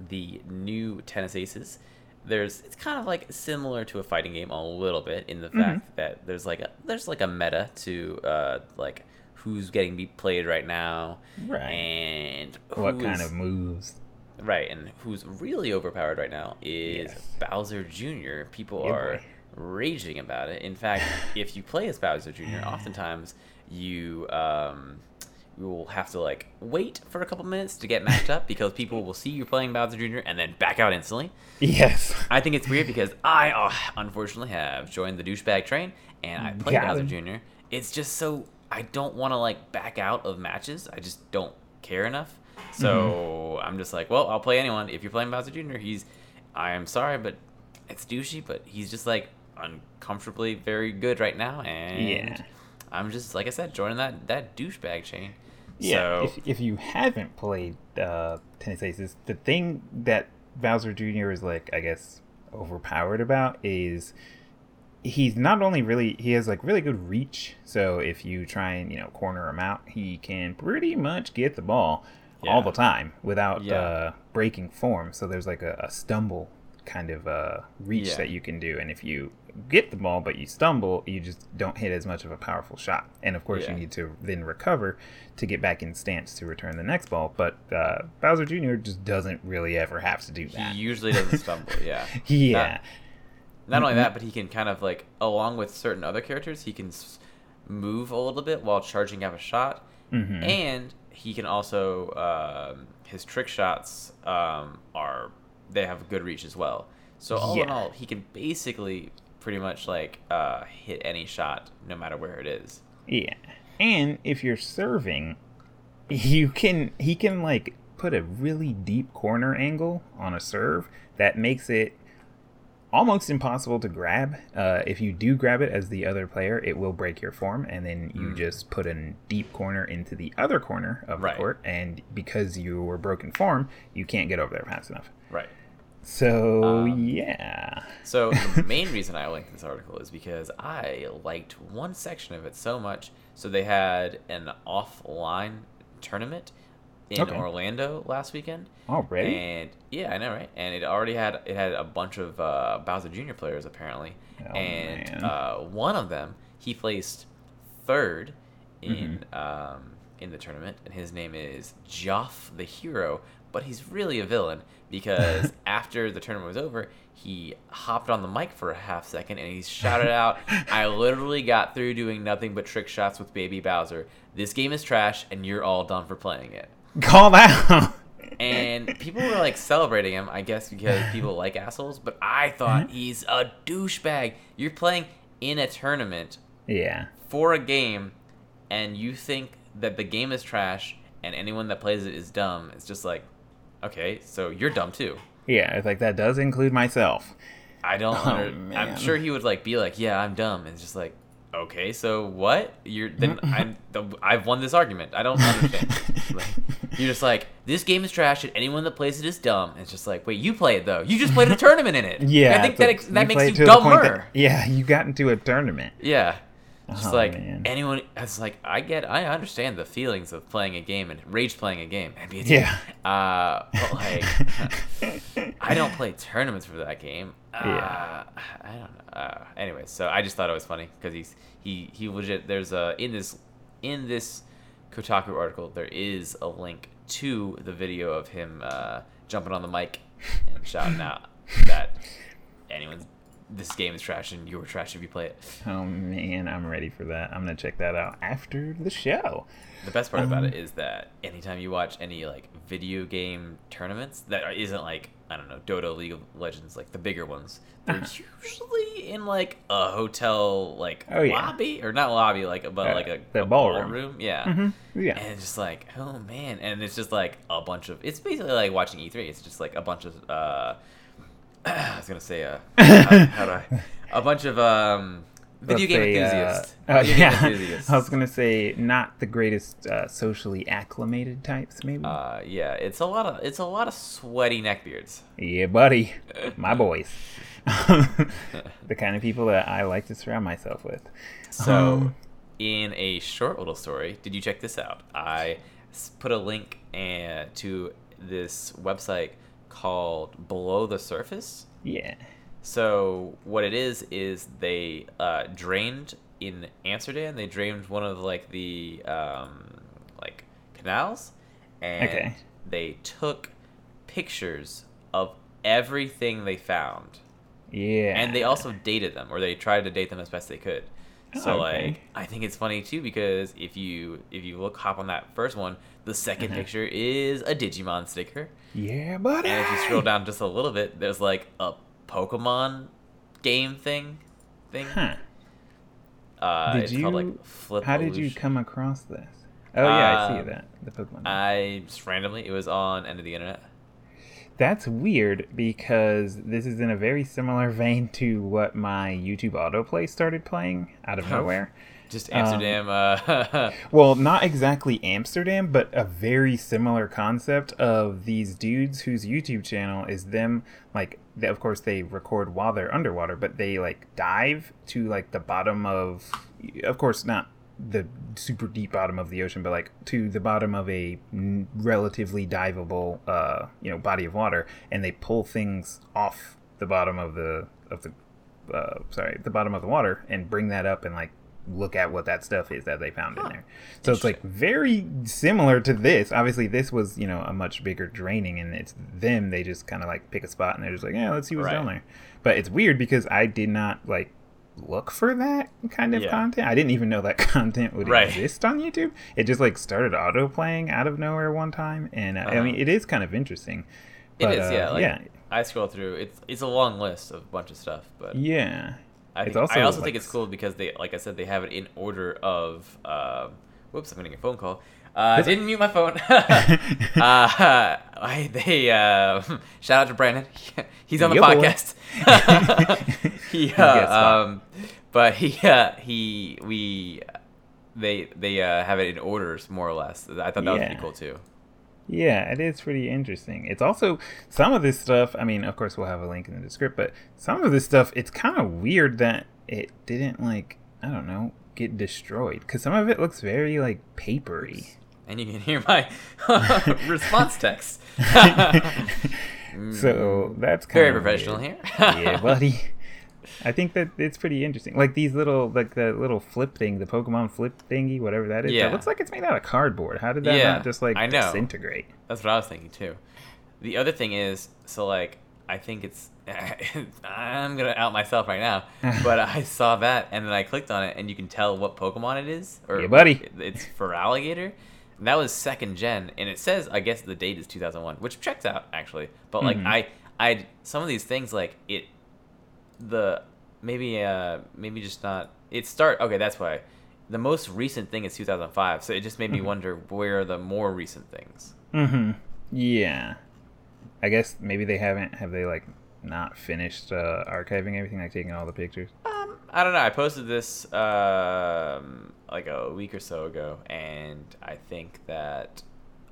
the new Tennis Aces. There's it's kind of like similar to a fighting game a little bit in the Mm-hmm. fact that there's like a there's like a meta to uh like who's getting be played right now Right. and What kind of moves? right and who's really overpowered right now is Yes. Bowser Jr. People Yeah, are boy. raging about it. In fact, if you play as Bowser Jr., oftentimes you um, you will have to like wait for a couple minutes to get matched up because people will see you playing Bowser Jr. and then back out instantly. Yes. I think it's weird because I uh, unfortunately have joined the douchebag train and I play Bowser. Jr. It's just so I don't want to like back out of matches. I just don't care enough. So Mm-hmm. I'm just like, well, I'll play anyone. If you're playing Bowser Jr., he's I am sorry, but it's douchey, but he's just like uncomfortably very good right now, and Yeah. I'm just like I said, joining that that douchebag chain. Yeah, So if, if you haven't played uh, Tennis Aces, the thing that Bowser Jr. is like, I guess, overpowered about is he's not only really he has like really good reach. So if you try and you know corner him out, he can pretty much get the ball all the time without Yeah. uh, breaking form. So there's like a, a stumble kind of uh, reach Yeah. that you can do, and if you get the ball but you stumble, you just don't hit as much of a powerful shot. And of course, Yeah. you need to then recover to get back in stance to return the next ball. But uh, Bowser Jr. just doesn't really ever have to do that. he usually doesn't stumble. Yeah. yeah, Not only that, but he can kind of like, along with certain other characters, he can move a little bit while charging up a shot, Mhm. and he can also um, his trick shots um, are they have good reach as well. So all in all, he can basically pretty much like uh, hit any shot, no matter where it is. yeah. And if you're serving, you can he can like put a really deep corner angle on a serve that makes it almost impossible to grab. Uh, if you do grab it as the other player, it will break your form, and then you just put a deep corner into the other corner of Right. the court. And because you were broken form, you can't get over there fast enough. Right. So Um, yeah, So the main reason I linked this article is because I liked one section of it so much. So they had an offline tournament in Okay. Orlando last weekend. already. And yeah, I know, right? And it already had it had a bunch of uh, Bowser Jr. players apparently, Oh, and uh, one of them he placed third in Mm-hmm. um, in the tournament, and his name is Joff the Hero, but he's really a villain because after the tournament was over, he hopped on the mic for a half second and he shouted out, "I literally got through doing nothing but trick shots with Baby Bowser. This game is trash, and you're all done for playing it." Call out. and people were like celebrating him, I guess because people like assholes. But I thought mm-hmm. he's a douchebag. You're playing in a tournament yeah. for a game, and you think that the game is trash, and anyone that plays it is dumb. It's just like, okay, so you're dumb too. Yeah, it's like that does include myself. I don't. Oh, under. I'm sure he would like be like, yeah, I'm dumb, and just like, okay, so what? You're then I'm the, I've won this argument. I don't understand. Like, you're just like, this game is trash, and anyone that plays it is dumb. And it's just like, wait, you play it though. You just played a tournament in it. Yeah, I think that that play makes you dumber. that- yeah, you got into a tournament. Yeah. Just Oh, like man. anyone, it's like I get, I understand the feelings of playing a game and rage playing a game. NBA. Yeah. Uh, but like, I don't play tournaments for that game. Uh, Yeah. I don't know. Uh, anyway, so I just thought it was funny because he's he he legit. There's a in this in this Kotaku article there is a link to the video of him uh, jumping on the mic and shouting out that anyone's this game is trash and you're trash if you play it. Oh man, I'm ready for that. I'm gonna check that out after the show. The best part about Um, it is that anytime you watch any like video game tournaments that isn't like I don't know Dota, League of Legends, like the bigger ones, they're usually in like a hotel like Oh, yeah. lobby or not lobby like but Uh, like a, the a ballroom. Yeah. Mhm, yeah. And it's just like oh man, and it's just like a bunch of it's basically like watching E3. It's just like a bunch of uh, I was gonna say uh, how, how I a bunch of um video game say, uh, enthusiasts. uh, video game yeah, enthusiasts. I was gonna say not the greatest uh, socially acclimated types, maybe. Uh, yeah, it's a lot of it's a lot of sweaty neckbeards. yeah, buddy, my boys, the kind of people that I like to surround myself with. So, Um, in a short little story, did you check this out? I put a link and to this website called Below the Surface. yeah, So what it is is they uh, drained in Amsterdam. They drained one of like the um, like canals, and Okay. they took pictures of everything they found. Yeah. and they also dated them, or they tried to date them as best they could. So Oh, like. I think it's funny too because if you if you look hop on that first one, the 2nd Mm-hmm. picture is a Digimon sticker, Yeah, buddy. and if you scroll down just a little bit, there's like a Pokemon game thing, thing. Huh. Uh, Did it's you? called like Flip. how did you come across this? Oh yeah, I see Um, that. The Pokemon. I just randomly, it was on end of the internet. That's weird because this is in a very similar vein to what my YouTube autoplay started playing out of nowhere. Just Um, Amsterdam. uh, Well, not exactly Amsterdam, but a very similar concept of these dudes whose YouTube channel is them like they, of course they record while they're underwater, but they like dive to like the bottom of of course not the super deep bottom of the ocean, but like to the bottom of a n- relatively diveable uh, you know, body of water and they pull things off the bottom of the of the uh, sorry, the bottom of the water and bring that up and like look at what that stuff is that they found in there. So it's like very similar to this. Obviously, this was you know a much bigger draining, and it's them. They just kind of like pick a spot and they're just like, yeah, let's see what's Right. down there. But it's weird because I did not like look for that kind of Yeah. content. I didn't even know that content would Right. exist on YouTube. It just like started auto playing out of nowhere one time, and uh, I Uh-huh. mean it is kind of interesting. it But, is, yeah. uh, Like, yeah, I scroll through. It's it's a long list of a bunch of stuff, but yeah. I, think, also, I also like, think it's cool because they, like I said, they have it in order of. Uh, whoops! I'm getting a phone call. Uh, didn't mute my phone. uh, I, they uh, shout out to Brandon. He's on the boy. podcast. he, uh, um, but he, uh, he, we, they, they uh, have it in orders more or less. I thought that was Yeah. pretty cool too. Yeah, it is pretty interesting. It's also some of this stuff. I mean, of course, we'll have a link in the script, but some of this stuff, it's kind of weird that it didn't like I don't know get destroyed because some of it looks very like papery. And you can hear my response text. So that's kind Mm. Very of professional weird. here. yeah, buddy. I think that it's pretty interesting. Like these little, like the little flip thing, the Pokemon flip thingy, whatever that is. Yeah. That looks like it's made out of cardboard. How did that Yeah, not just like I know. disintegrate? That's what I was thinking too. The other thing is, so like, I think it's. I'm gonna out myself right now, but I saw that and then I clicked on it, and you can tell what Pokemon it is, or Yeah, buddy. it's for alligator. And that was second gen, and it says I guess the date is 2001, which checks out actually. But like Mhm. I, I some of these things like it, the maybe uh maybe just not it start okay that's why the most recent thing is 2005 so it just made me Mm-hmm. wonder where are the more recent things Mm-hmm. Yeah. I guess maybe they haven't. Have they like not finished uh, archiving everything, like taking all the pictures? Um, I don't know. I posted this um, like a week or so ago, and I think that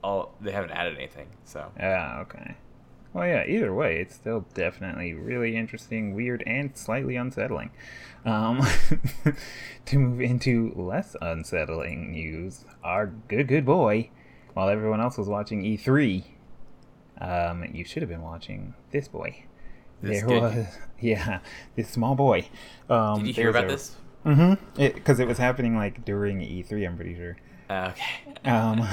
all they haven't added anything. So yeah okay. Well, yeah. Either way, it's still definitely really interesting, weird, and slightly unsettling. Um, to move into less unsettling news, our good good boy, while everyone else was watching E3, um, you should have been watching this boy. This there good- was, yeah, this small boy. Um, did you hear about a- this? Mm-hmm. Because it, was happening like during E3, I'm pretty sure. Uh, okay. Um,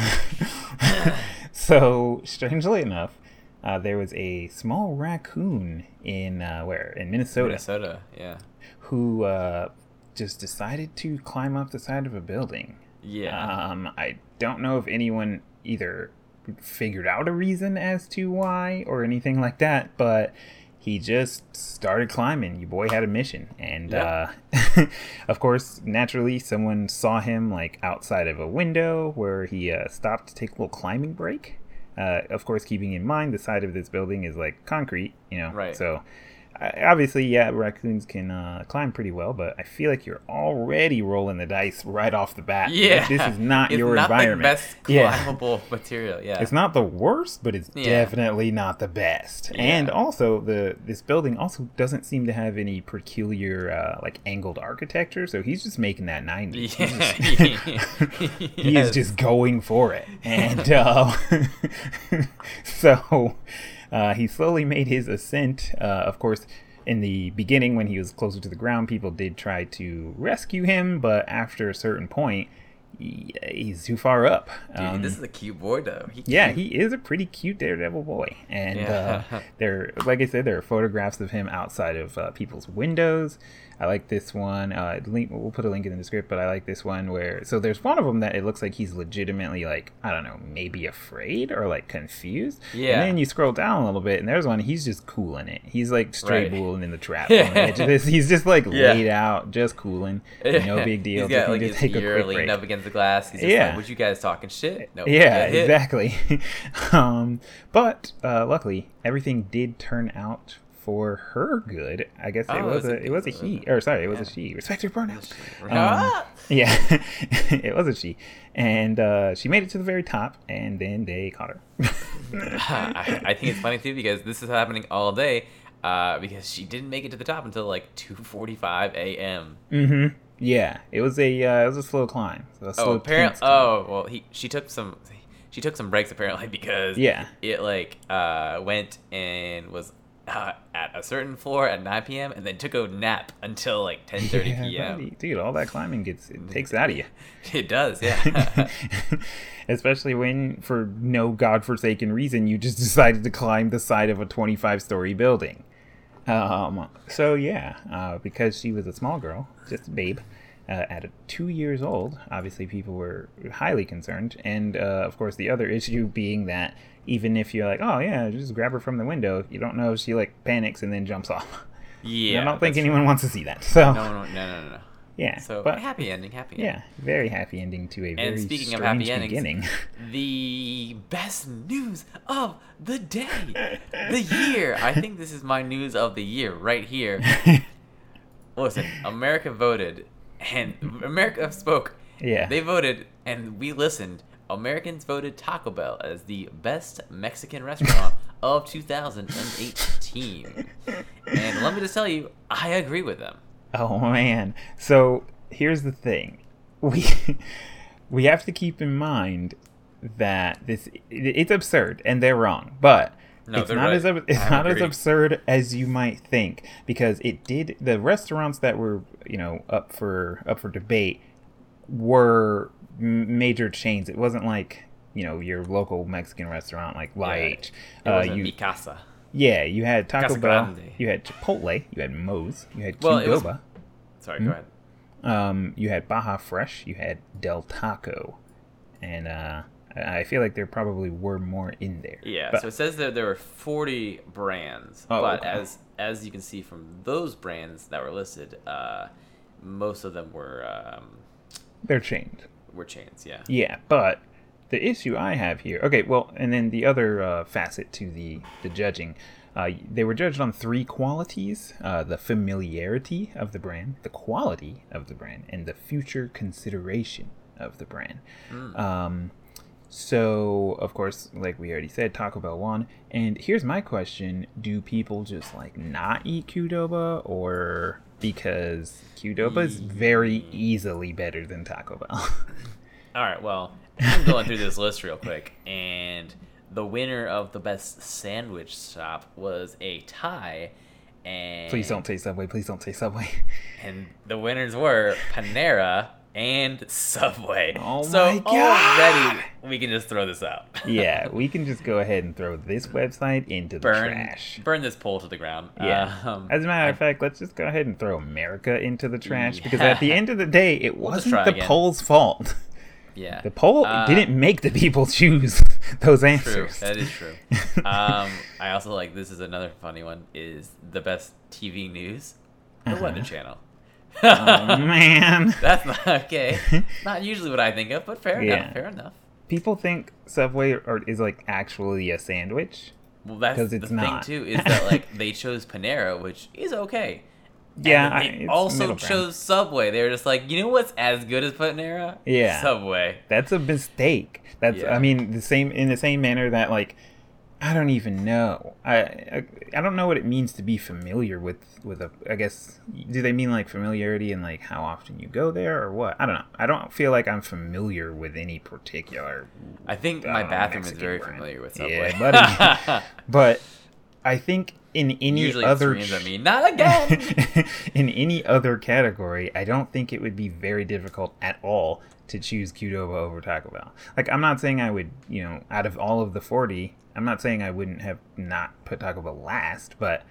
so strangely enough, uh, there was a small raccoon in uh, where in Minnesota, Minnesota. Yeah. who uh, just decided to climb up the side of a building. Yeah. Um, I don't know if anyone either figured out a reason as to why or anything like that, but he just started climbing. Your boy had a mission, and uh, of course, naturally, someone saw him like outside of a window where he uh, stopped to take a little climbing break. Uh, of course, keeping in mind the side of this building is like concrete, you know. Right. So obviously, yeah, raccoons can uh, climb pretty well, but I feel like you're already rolling the dice right off the bat. yeah. Like, this is not It's your not environment. The best Yeah. climbable material. Yeah. It's not the worst, but it's Yeah. definitely not the best. Yeah. And also, the this building also doesn't seem to have any peculiar uh, like angled architecture. So he's just making that ninety. Yeah. He is just going for it, and uh, so uh, he slowly made his ascent. Uh, of course, in the beginning, when he was closer to the ground, people did try to rescue him, but after a certain point, he's too far up. Dude, Um, this is a cute boy though. He yeah, cute. he is a pretty cute Daredevil boy, and Yeah. uh, there, like I said, there are photographs of him outside of uh, people's windows. I like this one. Uh, link, we'll put a link in the script, but I like this one where so there's one of them that it looks like he's legitimately like I don't know, maybe afraid or like confused. Yeah. And then you scroll down a little bit, and there's one he's just cooling it. He's like straight Right. cooling in the trap. on the edge of this. He's just like Yeah. laid out, just cooling. No big deal. He's got Just like his take ear leaning up against the glass. He's just Yeah. like, "What you guys talking shit?" No. Yeah, exactly. um, but uh, luckily, everything did turn out for her good. I guess it Oh, was a it it was a he, or sorry, it was Yeah. a she. Respect your pronouns. Um, Ah! yeah, it was a she, and uh, she made it to the very top, and then they caught her. I, I think it's funny too because this is happening all day. Uh, because she didn't make it to the top until like 2:45 a.m. mm-hmm. Yeah, it was a uh, it was a slow climb. So a slow Oh, apparently. Oh, well, he she took some she took some breaks apparently because Yeah. it like uh went and was uh, at a certain floor at 9 p.m. and then took a nap until like 10:30 Yeah, p.m. buddy. dude, all that climbing gets it takes it out of you. It does, yeah. Especially when, for no godforsaken reason, you just decided to climb the side of a 25 story building. Um, so, yeah, uh, because she was a small girl, just a babe, uh, at two years old, obviously people were highly concerned. And, uh, of course, the other issue being that even if you're like, oh, yeah, just grab her from the window, you don't know if she, like, panics and then jumps off. yeah. I don't think anyone wants to see that. So, No, no, no, no, no, yeah. So but, happy ending, happy ending. yeah, very happy ending to a very And speaking of strange happy endings, beginning. the best news of the day, the year. I think this is my news of the year right here. Listen, America voted, and America spoke. Yeah. They voted, and we listened. Americans voted Taco Bell as the best Mexican restaurant of 2018. And let me just tell you, I agree with them. Oh man. So here's the thing. We we have to keep in mind that this it- it's absurd and they're wrong. But No, it's not right. as it's I not as absurd as you might think because it did the restaurants that were, you know, up for up for debate were major chains. It wasn't like, you know, your local Mexican restaurant like La Yeah, H. It Uh, you Mi Casa. yeah, you had Taco Casa Bell, Grande. you had Chipotle, you had Moe's, you had Well, it was- Qdoba. Sorry, Hmm? go ahead. Um, you had Baja Fresh, you had Del Taco, and uh, I I feel like there probably were more in there. Yeah, But- so it says that there were 40 brands, Oh, but okay. as as you can see from those brands that were listed, uh, most of them were um, they're chained. We're chains. Yeah. Yeah, but the issue I have here, okay, well, and then the other uh, facet to the the judging, uh, they were judged on three qualities: uh, the familiarity of the brand, the quality of the brand, and the future consideration of the brand. Um, so, of course, like we already said, Taco Bell won. And here's my question: Do people just like not eat Qdoba, or because Qdoba is very easily better than Taco Bell? All right. Well, I'm going through this list real quick, and the winner of the best sandwich shop was a tie. And Please don't say Subway. Please don't say Subway. And the winners were Panera and Subway. Oh so my God. already we can just throw this out. yeah, we can just go ahead and throw this website into the burn trash. burn this poll to the ground. Yeah. Um, As a matter of I- fact, let's just go ahead and throw America into the trash because at the end of the day, it We'll wasn't the again. poll's fault. yeah. The poll Uh, didn't make the people choose those True. answers. That is true. um, I also like this is another funny one. Is the best TV news the Uh-huh. Weather Channel. Oh man. That's not okay. Not usually what I think of, but fair Yeah. enough. Fair enough. People think Subway or is like actually a sandwich. Well, that's 'Cause the it's thing not. too. Is that like they chose Panera, which is okay. Yeah, And I- they it's also chose Subway. They were just like, you know what's as good as Panera? Yeah. Subway. That's a mistake. That's Yeah. I mean the same in the same manner that like I don't even know. I, I I don't know what it means to be familiar with with a. I guess do they mean like familiarity and like how often you go there or what? I don't know. I don't feel like I'm familiar with any particular. I think I my know, bathroom is very brand. familiar with Subway. Yeah, buddy. But I think in any Usually other it screams at me, not again. in any other category, I don't think it would be very difficult at all to choose Qdoba over Taco Bell. Like, I'm not saying I would, you know, out of all of the 40, I'm not saying I wouldn't have not put Taco Bell last, but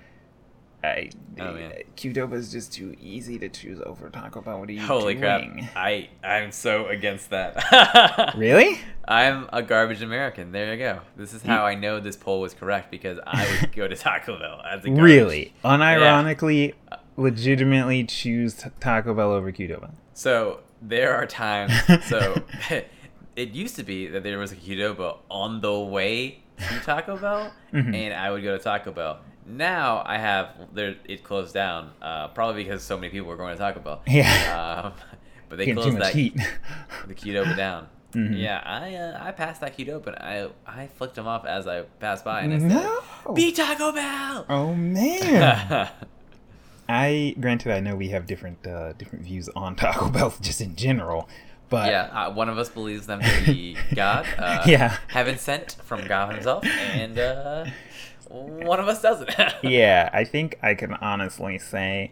I, Oh, man. Qdoba is just too easy to choose over Taco Bell. What are you Holy crap! I I'm so against that. Really? I'm a garbage American. There you go. This is how I know this poll was correct because I would go to Taco Bell as a garbage. Really? Unironically, legitimately choose Taco Bell over Qdoba. So there are times. So it used to be that there was a Qdoba on the way to Taco Bell, Mm-hmm. and I would go to Taco Bell. Now I have there. It closed down, uh, probably because so many people were going to Taco Bell. Yeah. Um, but they Getting closed that heat. the Qdoba down. Mhm. Yeah, I uh, I passed that Qdoba. and I I flicked them off as I passed by, and I No. said, "Be Taco Bell." Oh man. I granted I know we have different uh, different views on Taco Bell just in general, but yeah, uh, one of us believes them to be God. Uh, Yeah. Heaven sent from God himself, and uh, one of us doesn't. yeah, I think I can honestly say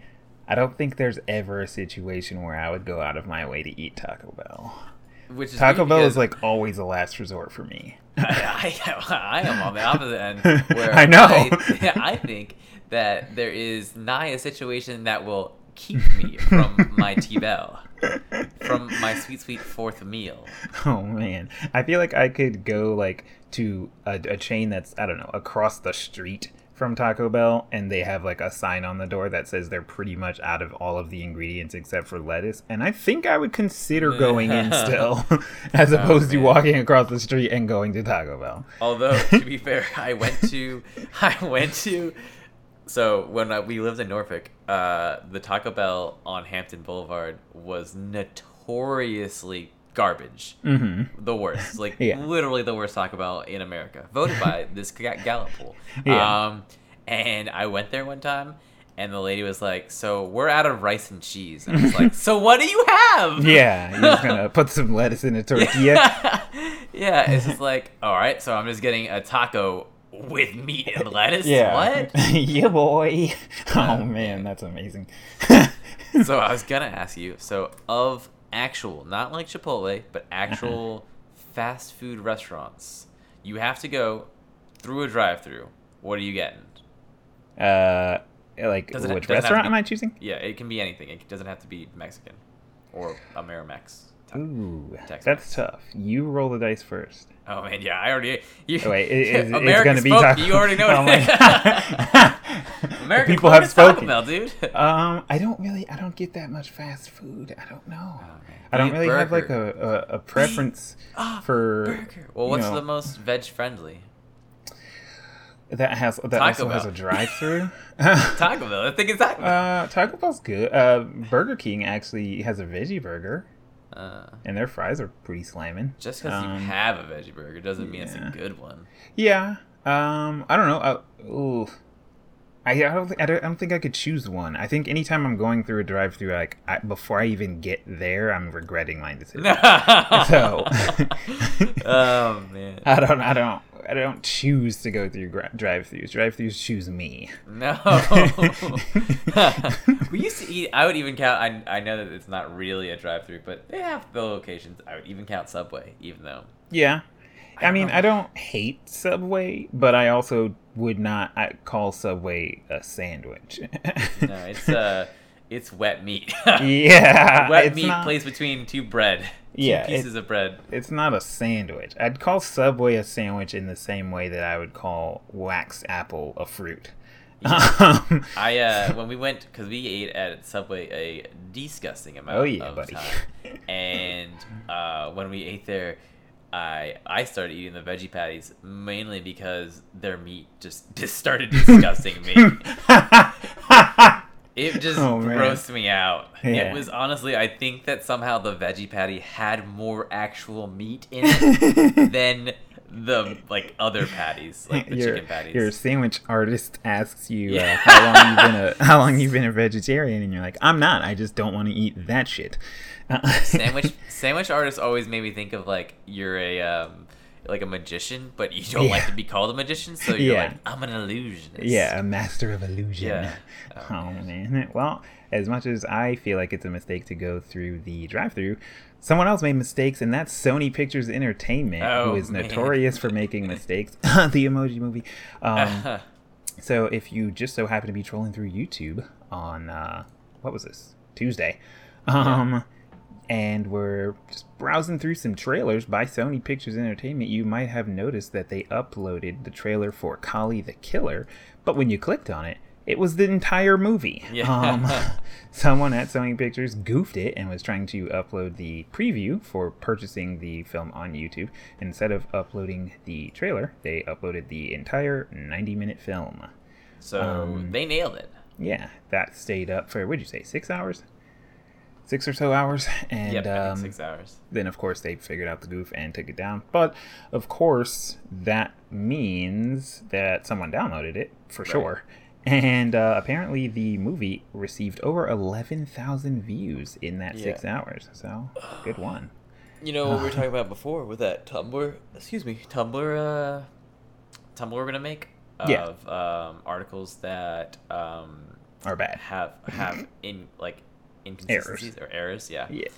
I don't think there's ever a situation where I would go out of my way to eat Taco Bell. Which is Taco Bell is like always a last resort for me. I, I, I am on the opposite end. Where I know. I, I think that there is nigh a situation that will keep me from my T-Bell, from my sweet, sweet fourth meal. Oh man, I feel like I could go like to a, a chain that's I don't know across the street from Taco Bell, and they have like a sign on the door that says they're pretty much out of all of the ingredients except for lettuce, and I think I would consider going in still, as oh, opposed to walking across the street and going to Taco Bell. Although to be fair, I went to I went to so when I, we lived in Norfolk, uh, the Taco Bell on Hampton Boulevard was notoriously garbage. Mm-hmm. The worst, like Yeah. literally the worst Taco Bell in America, voted by this Ga- Gallup poll. Yeah. Um, and I went there one time, and the lady was like, "So we're out of rice and cheese." And I was like, "So what do you have?" Yeah, you're gonna put some lettuce in a tortilla. yeah, it's just like, all right, so I'm just getting a taco with meat and lettuce. Yeah. What? yeah, boy. Oh man, that's amazing. so I was gonna ask you. So of actual, not like Chipotle, but actual fast food restaurants, you have to go through a drive-through. What are you getting? uh, like which does it have to restaurant be- am I choosing? Yeah, it can be anything. It doesn't have to be Mexican or Amerimex. Ooh, Tex-Mex. that's tough. You roll the dice first. Oh man, yeah, I already. You, Oh, wait, it- it's, it's gonna be. Taco- You already know Oh it. my God. American People have spoken. Bell, dude. Um, I don't really, I don't get that much fast food. I don't know. Oh. I don't really have like a, a, a preference Ah, for burger. Well, you what's know, the most veg friendly? that has that Taco also has a drive-through. Taco Bell. I think it's Taco Bell. uh, Taco Bell's good. Uh, Burger King actually has a veggie burger, Uh, and their fries are pretty slamming. just because Um, you have a veggie burger doesn't mean it's a good one. Yeah. Um, I don't know. Ooh. I, I don't think I don't, I don't think I could choose one. I think anytime I'm going through a drive-through, like I, before I even get there, I'm regretting my decision. So- oh man, I don't. I don't. I don't choose to go through gra- drive-throughs. Drive-throughs choose me. no. we used to eat. I would even count. I I know that it's not really a drive-through, but they have the locations. I would even count Subway, even though. Yeah. I don't mean, know. I don't hate Subway, but I also would not I call Subway a sandwich. No, it's uh, it's wet meat. yeah, wet meat not, placed between two bread. Two Yeah, it- pieces of bread. It's not a sandwich. I'd call Subway a sandwich in the same way that I would call wax apple a fruit. Um, I uh when we went because we ate at Subway a disgusting amount Oh, yeah, of buddy. time, and uh, when we ate there, I I started eating the veggie patties mainly because their meat just just started disgusting me. It just Oh, grossed me out. Yeah. It was honestly, I think that somehow the veggie patty had more actual meat in it than the like other patties, like the your, chicken patties. your sandwich artist asks you uh, how long you've been a how long you've been a vegetarian, and you're like, I'm not. I just don't want to eat that shit. sandwich sandwich artists always made me think of like you're a um like a magician, but you don't like to be called a magician, so you're Yeah. like I'm an illusionist. Yeah, a master of illusion. Yeah. Oh, man. Well, as much as I feel like it's a mistake to go through the drive-through, someone else made mistakes, and that's Sony Pictures Entertainment, Oh, who is man. notorious for making mistakes. the Emoji Movie. Um, so if you just so happen to be trolling through YouTube on uh, what was this Tuesday, um, and we're just browsing through some trailers by Sony Pictures Entertainment, you might have noticed that they uploaded the trailer for Khali the Killer, but when you clicked on it. It was the entire movie. Yeah. Um, someone at Sony Pictures goofed it and was trying to upload the preview for purchasing the film on YouTube. Instead of uploading the trailer, they uploaded the entire 90 minute film. So Um, they nailed it. Yeah, that stayed up for, what'd you say, six hours? Six or so hours. And Yep, um, six hours. then, of course, they figured out the goof and took it down. But, of course, that means that someone downloaded it for sure. And uh, apparently, the movie received over 11,000 views in that six hours. So, good one. You know what we were talking about before with that Tumblr, excuse me, Tumblr, uh, Tumblr we're gonna make of Yeah. um, articles that um, Or bad. have have in like inconsistencies or errors. Yeah. Yeah.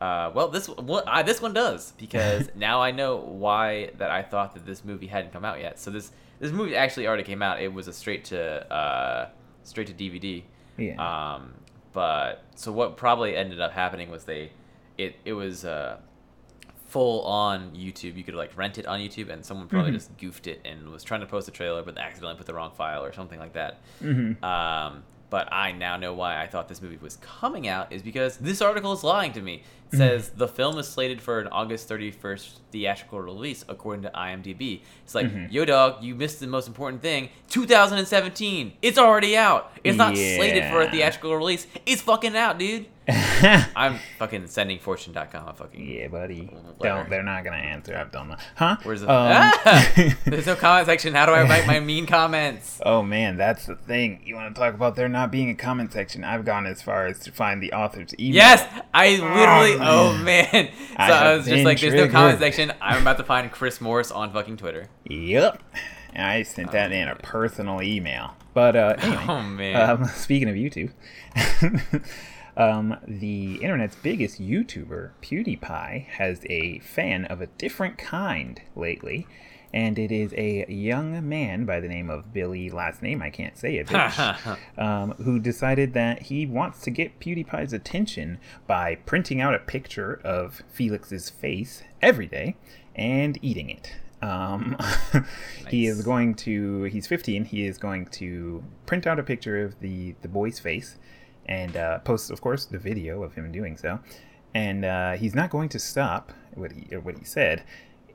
Uh, well, this well, I, this one does because now I know why that I thought that this movie hadn't come out yet. So this this movie actually already came out. It was a straight to uh, straight to DVD. Yeah. Um, but so what probably ended up happening was they, it it was uh, full on YouTube. You could like rent it on YouTube, and someone probably Mhm. just goofed it and was trying to post a trailer, but accidentally put the wrong file or something like that. Mhm. Um, but I now know why I thought this movie was coming out is because this article is lying to me. Mm-hmm. Says the film is slated for an August 31st theatrical release, according to IMDb. It's like, Mhm. yo, dog, you missed the most important thing. 2017. It's already out. It's not slated for a theatrical release. It's fucking out, dude. I'm fucking sending fortune.com a fucking. yeah, buddy. Letter. Don't, they're not going to answer. I've done that. Huh? Where's the. Um, Ah! There's no comment section. How do I write my mean comments? Oh man, that's the thing. You want to talk about there not being a comment section? I've gone as far as to find the author's email. Yes, I literally. Oh, Oh man! So I I, was just like, "There's no comment section." I'm about to find Chris Morris on fucking Twitter. Yep. And I sent that in a personal email. But uh, anyway, Oh man! um, speaking of YouTube, um, the internet's biggest YouTuber, PewDiePie, has a fan of a different kind lately. And it is a young man by the name of Billy, last name I can't say it, um, who decided that he wants to get PewDiePie's attention by printing out a picture of Felix's face every day and eating it. Um, He is going to. He's 15. He is going to print out a picture of the the boy's face and uh, post, of course, the video of him doing so. And uh, he's not going to stop. What he what he said.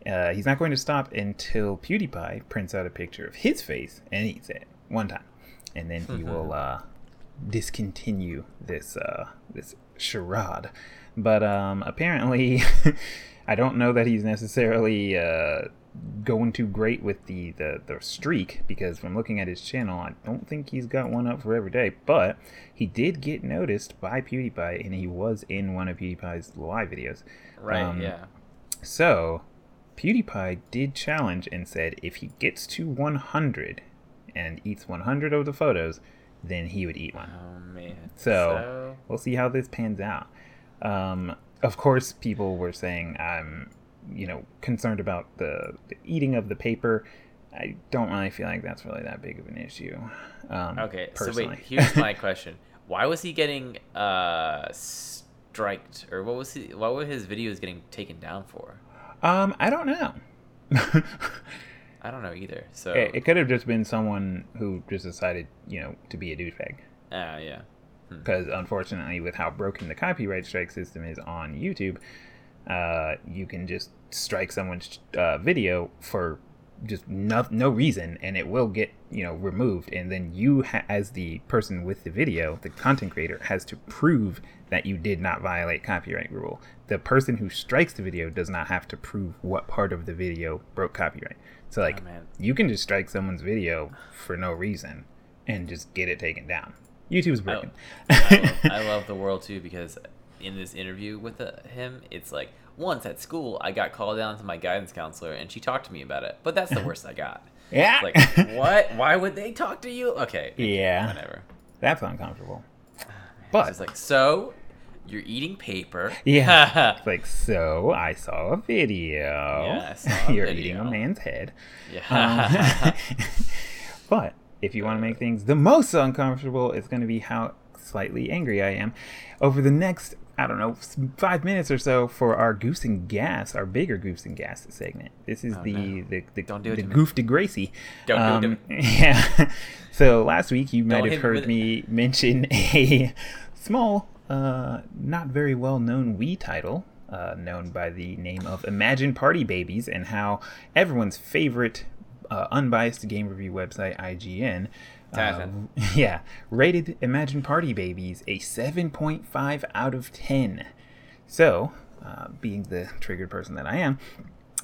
Uh, he's not going to stop until PewDiePie prints out a picture of his face and eats it one time, and then he will uh, discontinue this uh, this charade. But um, apparently, I don't know that he's necessarily uh, going too great with the, the the streak because from looking at his channel, I don't think he's got one up for every day. But he did get noticed by PewDiePie, and he was in one of PewDiePie's live videos. right? um, yeah. So, PewDiePie did challenge and said if he gets to 100 and eats 100 of the photos, then he would eat one. Oh man. So, we'll see how this pans out. Um, of course, people were saying I'm, you know, concerned about the, the eating of the paper. I don't really feel like that's really that big of an issue. Um, okay. So wait. Here's my question: Why was he getting uh striked, or what was he? Why were his videos getting taken down for? Um, I don't know. I don't know either. So. it, it could have just been someone who just decided, you know, to be a douchebag. Ah, yeah. because unfortunately with how broken the copyright strike system is on youtube uh, you can just strike someone's uh, video for just no, no reason and it will get you know removed and then you ha- as the person with the video the content creator has to prove that you did not violate copyright rule the person who strikes the video does not have to prove what part of the video broke copyright so like Oh, you can just strike someone's video for no reason and just get it taken down youtube's broken I love, I love the world too because in this interview with uh, him, it's like once at school I got called down to my guidance counselor and she talked to me about it, but that's the worst I got. Yeah. It's like what? Why would they talk to you? Okay. Yeah. Whatever. That's uncomfortable. It's But just like so. You're eating paper. Yeah. It's like, so I saw a video. Yeah, saw a You're video. eating a man's head. yeah. Um, but if you want to make things the most uncomfortable, it's going to be how slightly angry I am over the next, I don't know, five minutes or so for our Goose and Gas, our bigger Goose and Gas segment. This is the, Oh, no. the, the, Don't do it the to me. Goof de Gracie. Don't do it Um, Yeah. so last week you might Don't have me heard it. me mention a small, uh, not very well known Wii title. Uh, known by the name of Imagine Party Babyz, and how everyone's favorite uh, unbiased game review website, IGN, uh, yeah, rated Imagine Party Babyz a 7.5 out of 10. So, uh, being the triggered person that I am,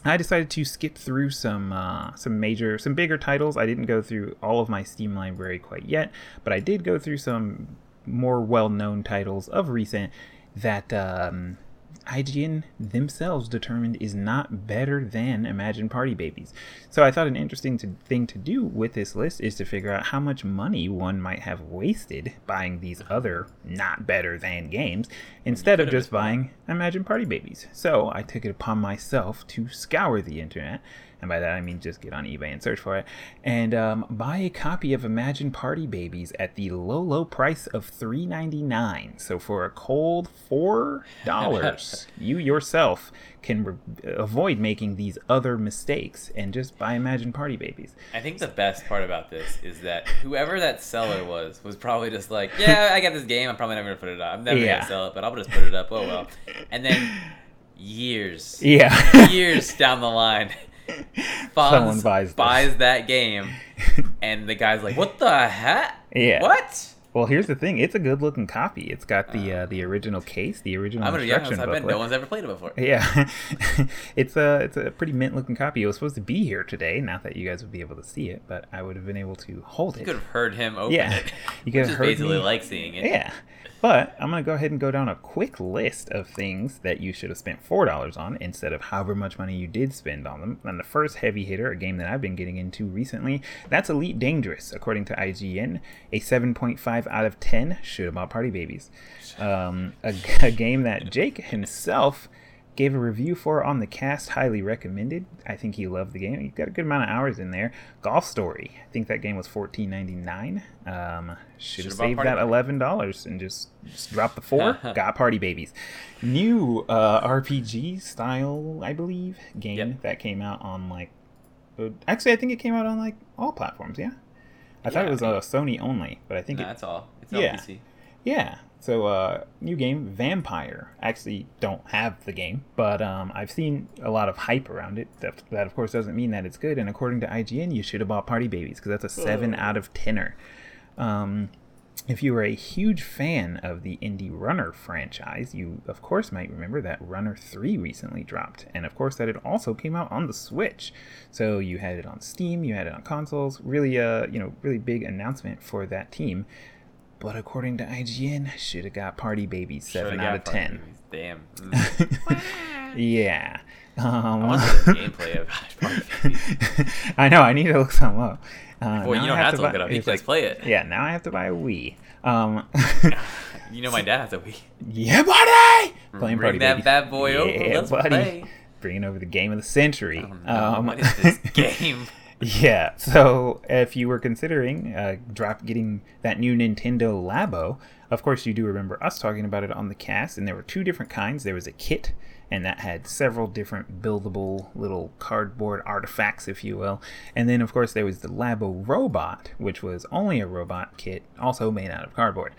I decided to skip through some uh, some major, some bigger titles. I didn't go through all of my Steam library quite yet, but I did go through some more well-known titles of recent that um, IGN themselves determined is not better than Imagine Party Babyz. So I thought an interesting to, thing to do with this list is to figure out how much money one might have wasted buying these other not better than games instead of just buying Imagine Party Babyz. So I took it upon myself to scour the internet. And by that I mean just get on eBay and search for it, and um, buy a copy of Imagine Party Babyz at the low, low price of three ninety nine. So for a cold four dollars, you yourself can re- avoid making these other mistakes and just buy Imagine Party Babyz. I think the best part about this is that whoever that seller was was probably just like, yeah, I got this game. I'm probably never gonna put it up. I'm never Yeah. gonna sell it, but I'll just put it up. Oh well. And then years, Yeah. years down the line, Fonz buys buys, that game, and the guy's like, "What the heck? Yeah. What?" Well, here's the thing. It's a good looking copy. It's got the uh, the original case, the original I'm gonna be honest. I bet no one's ever played it before. Yeah, it's a it's a pretty mint looking copy. It was supposed to be here today. Not that you guys would be able to see it, but I would have been able to hold You it. You could have heard him open Yeah. it. You could have heard basically me- like seeing it. Yeah, but I'm gonna go ahead and go down a quick list of things that you should have spent four dollars on instead of however much money you did spend on them. And the first heavy hitter, a game that I've been getting into recently, that's Elite Dangerous, according to IGN, a 7.5 out of 10. Shoot up, party babyz. Um, a, a game that Jake himself gave a review for on the cast highly recommended i think he loved the game he got a good amount of hours in there golf story i think that game was $14.99 um, should have saved that $11 and just, just dropped the four got party babyz new uh, rpg style i believe game Yep. that came out on like uh, actually i think it came out on like all platforms yeah i thought it was uh, sony only but i think Nah, it that's all. It's all Yeah. PC. yeah. So, uh, new game, Vampyr. Actually, don't have the game, but um, I've seen a lot of hype around it. That, that, of course, doesn't mean that it's good. And according to IGN, you should have bought Party Babyz because that's a seven out of tenner. Um, if you were a huge fan of the Indie Runner franchise, you of course might remember that Runner 3 recently dropped, and of course that it also came out on the Switch. So you had it on Steam, you had it on consoles. Really, uh, you know, really big announcement for that team. But according to IGN, should have got Party Baby seven out of ten. Babies. Damn. Mm. Yeah. I Um, want the gameplay of Party Babyz. I know. I need to look some up. Uh, Well, you I don't have to look it up. You can just play it. Yeah. Now I have to buy a Wii. Um, You know my dad has a Wii. yeah, buddy. Playing Bring Party that Babies. bad boy over. Yeah, Let's buddy. play. Bringing over the game of the century. Oh, Um, what is this game? Yeah. So if you were considering uh, drop getting that new Nintendo Labo, of course you do remember us talking about it on the cast, and there were two different kinds. There was a kit, and that had several different buildable little cardboard artifacts, if you will. And then of course there was the Labo Robot, which was only a robot kit, also made out of cardboard,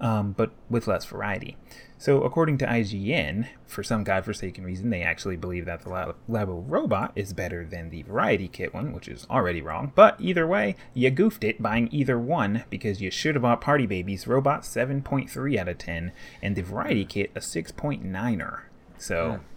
um, but with less variety. So, according to IGN, for some godforsaken reason, they actually believe that the Labo robot is better than the Variety Kit one, which is already wrong. But either way, you goofed it buying either one because you should have bought Party Babyz Robot 7.3 out of 10 and the Variety Kit a 6.9er. So. Hmm.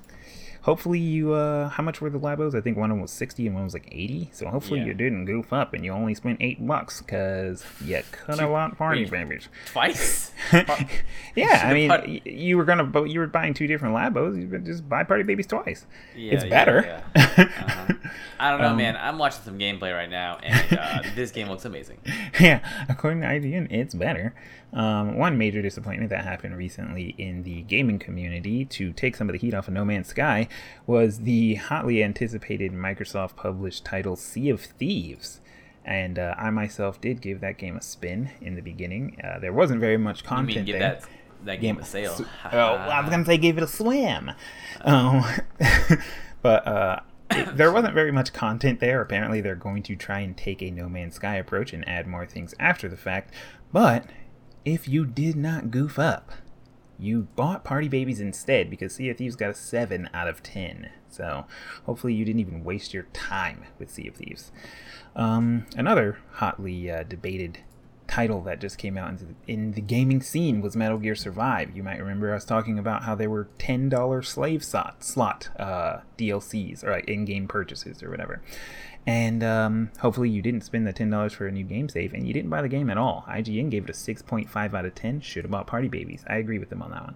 Hopefully you uh how much were the labos? I think one of them was 60 and one was like 80. So hopefully Yeah. you didn't goof up and you only spent 8 bucks cuz you could have bought party babyz. Twice? yeah, I mean, you were gonna, but you were buying two different Labos. You could just buy Party Babyz twice. Yeah, it's yeah, better. Uh-huh. I don't know, Um, man. I'm watching some gameplay right now, and uh, this game looks amazing. yeah, according to IGN, it's better. Um, one major disappointment that happened recently in the gaming community to take some of the heat off of No Man's Sky was the hotly anticipated Microsoft published title Sea of Thieves. And uh, I myself did give that game a spin in the beginning. Uh, there wasn't very much content there. that that game a sale? Oh, I was gonna say give it a swim. Um, but uh, it- there wasn't very much content there. Apparently, they're going to try and take a No Man's Sky approach and add more things after the fact. But if you did not goof up, you bought Party Babyz instead because Sea of Thieves got a 7 out of 10. So hopefully you didn't even waste your time with Sea of Thieves. Um, another hotly uh, debated title that just came out into the, in the gaming scene was Metal Gear Survive. You might remember us talking about how there were $10 slave slot, slot uh, DLCs or like in-game purchases or whatever. And um, hopefully you didn't spend the $10 for a new game save and you didn't buy the game at all. IGN gave it a 6.5 out of 10. Should have bought Party Babyz. I agree with them on that one.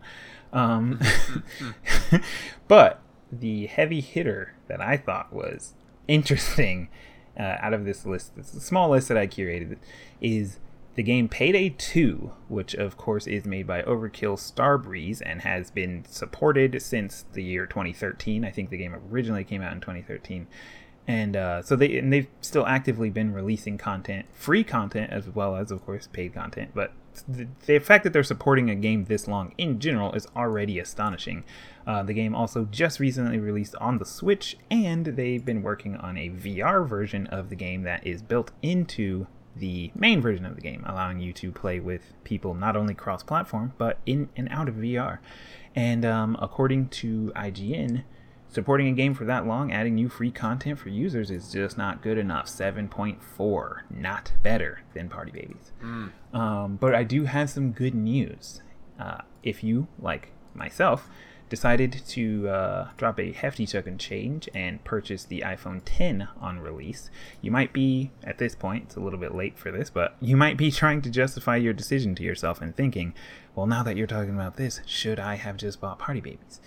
Um, but the heavy hitter that I thought was interesting uh, out of this list, this small list that I curated, is the game Payday 2, which of course is made by Overkill Starbreeze and has been supported since the year 2013. I think the game originally came out in 2013. And uh, so they and they've still actively been releasing content, free content as well as of course paid content. But the, the fact that they're supporting a game this long in general is already astonishing. Uh, the game also just recently released on the Switch, and they've been working on a VR version of the game that is built into the main version of the game, allowing you to play with people not only cross platform, but in and out of VR. And um, according to IGN, supporting a game for that long, adding new free content for users is just not good enough. 7.4, not better than Party Babyz. Um, but I do have some good news. Uh, if you, like myself, decided to uh, drop a hefty chunk of change and purchase the iPhone 10 on release, you might be, at this point, it's a little bit late for this, but you might be trying to justify your decision to yourself and thinking, well, now that you're talking about this, should I have just bought Party Babyz?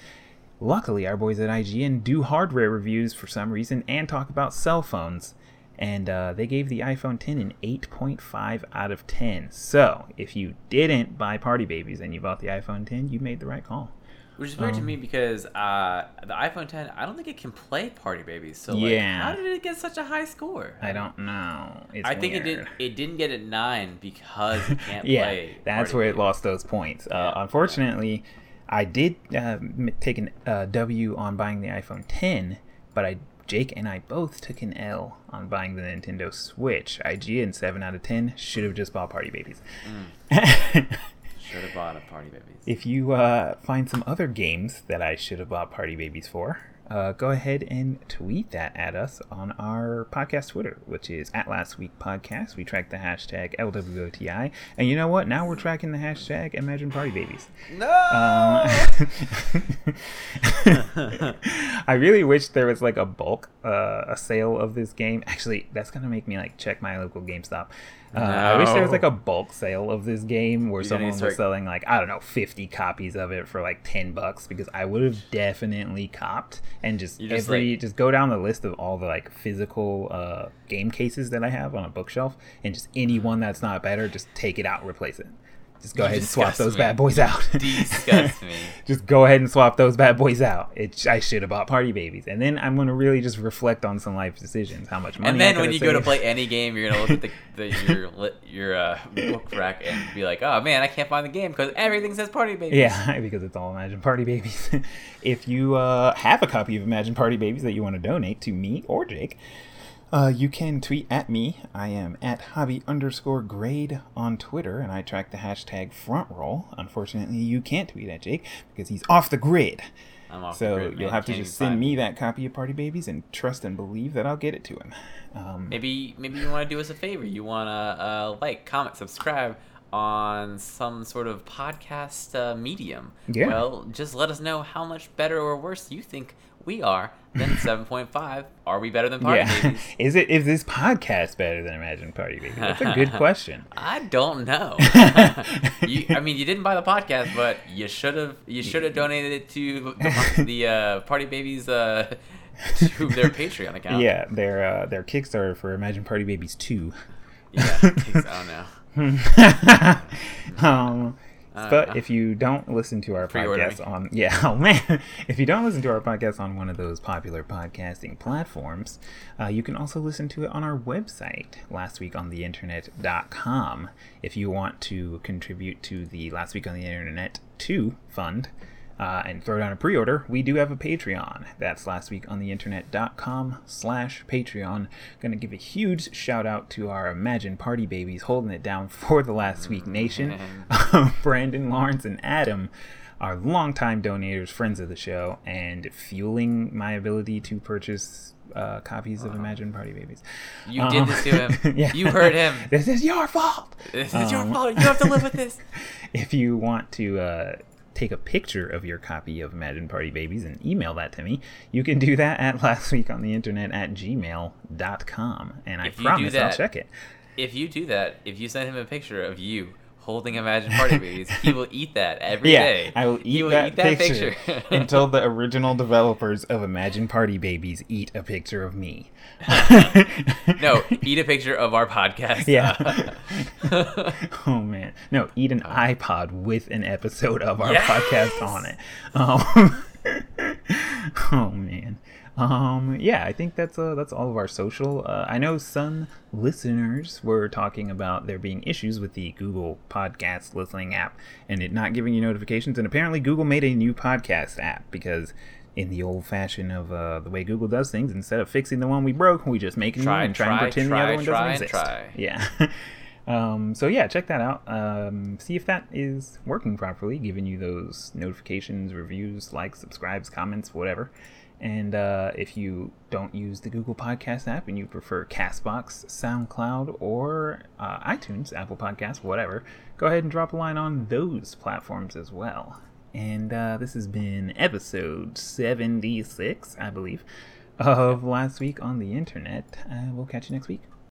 Luckily, our boys at IGN do hardware reviews for some reason and talk about cell phones. And uh, they gave the iPhone 10 an 8.5 out of 10. So, if you didn't buy Party Babyz and you bought the iPhone 10, you made the right call. Which is weird to Um, me because uh, the iPhone 10, I don't think it can play Party Babyz. So like, Yeah. how did it get such a high score? I don't know. It's I think it did. It didn't get a nine because it can't yeah, play. that's Party where it lost those points. Yeah. Uh, unfortunately, I did uh, take a uh, W on buying the iPhone 10, but I Jake and I both took an L on buying the Nintendo Switch. IGN 7 out of 10 should have just bought Party Babyz. Should have bought a Party Babyz. if you uh, find some other games that I should have bought Party Babyz for, uh, go ahead and tweet that at us on our podcast Twitter, which is at Last Week Podcast. We track the hashtag LWOTI. And you know what? Now we're tracking the hashtag Imagine Party Babyz. no. Um, I really wish there was like a bulk, uh, a sale of this game. Actually, that's gonna make me like check my local GameStop. Uh, I wish there was like a bulk sale of this game where You're someone was selling like I don't know fifty copies of it for like ten bucks because I would have definitely copped and just, just, every like- just go down the list of all the like physical uh, game cases that I have on a bookshelf and just any one that's not better, just take it out, replace it. Just go You ahead and swap those me. bad boys out. Disgust me. just go ahead and swap those bad boys out. It, I should have bought Party Babyz, and then I'm gonna really just reflect on some life decisions. How much money? And then when you go to play any game, you're gonna look at the, the your your uh, book rack and be like, "Oh man, I can't find the game because everything says Party Babyz." Yeah, because it's all Imagine Party Babyz. if you uh, have a copy of Imagine Party Babyz that you want to donate to me or Jake, uh, you can tweet at me. I am at hobby underscore grade on Twitter, and I track the hashtag front roll. Unfortunately, you can't tweet at Jake because he's off the grid. I'm off the So grid, man. you'll have to just send me that copy of Party Babyz and trust and believe that I'll get it to him. Um, Maybe maybe you want to do us a favor. You want to uh, like, comment, subscribe on some sort of podcast uh, medium. Yeah. Well, just let us know how much better or worse you think we are, then 7.5, are we better than Party yeah. Babies? is it is this podcast better than Imagine Party Baby? That's a good question. I don't know. you, I mean, you didn't buy the podcast, but you should have. You should have donated it to the, the uh, Party Babyz uh, to their Patreon account. Yeah, their uh, their Kickstarter for Imagine Party Babyz two. Yeah. I don't know. um, Uh, but if you don't listen to our Pre-ordering. podcast on yeah, oh man, if you don't listen to our podcast on one of those popular podcasting platforms, uh, you can also listen to it on our website, lastweekontheinternet.com. If you want to contribute to the Last Week on the Internet 2 fund, uh, and throw down a pre-order, we do have a Patreon. That's lastweekontheinternet.com slash Patreon. Gonna give a huge shout out to our Imagine Party Babyz holding it down for the Last Week Nation. Brandon, Lawrence, and Adam are longtime donators, friends of the show, and fueling my ability to purchase uh, copies of Imagine Party Babyz. You did this to him. yeah. You heard him. This is your fault. This is your Um, fault. You have to live with this. if you want to uh, take a picture of your copy of Imagine Party Babyz and email that to me, you can do that at lastweekontheinternet at gmail.com. And I If you do promise I'll that- check it. If you do that, if you send him a picture of you holding Imagine Party Babyz, he will eat that every yeah, day. I will eat, He will that, eat that picture, picture. until the original developers of Imagine Party Babyz eat a picture of me. no, eat a picture of our podcast. Yeah. oh man, no, eat an iPod with an episode of our Yes! podcast on it. Um, oh man. Um, yeah, I think that's uh, that's all of our social. Uh, I know some listeners were talking about there being issues with the Google Podcast listening app and it not giving you notifications. And apparently, Google made a new podcast app because, in the old fashion of uh, the way Google does things, instead of fixing the one we broke, we just make a new Try, and try, and pretend try, the other one try, doesn't exist. try. Yeah. um, so yeah, check that out. Um, see if that is working properly, giving you those notifications, reviews, likes, subscribes, comments, whatever. And uh, if you don't use the Google Podcast app and you prefer Castbox, SoundCloud, or uh, iTunes, Apple Podcasts, whatever, go ahead and drop a line on those platforms as well. And uh, this has been episode 76, I believe, of Last Week on the Internet. We'll catch you next week.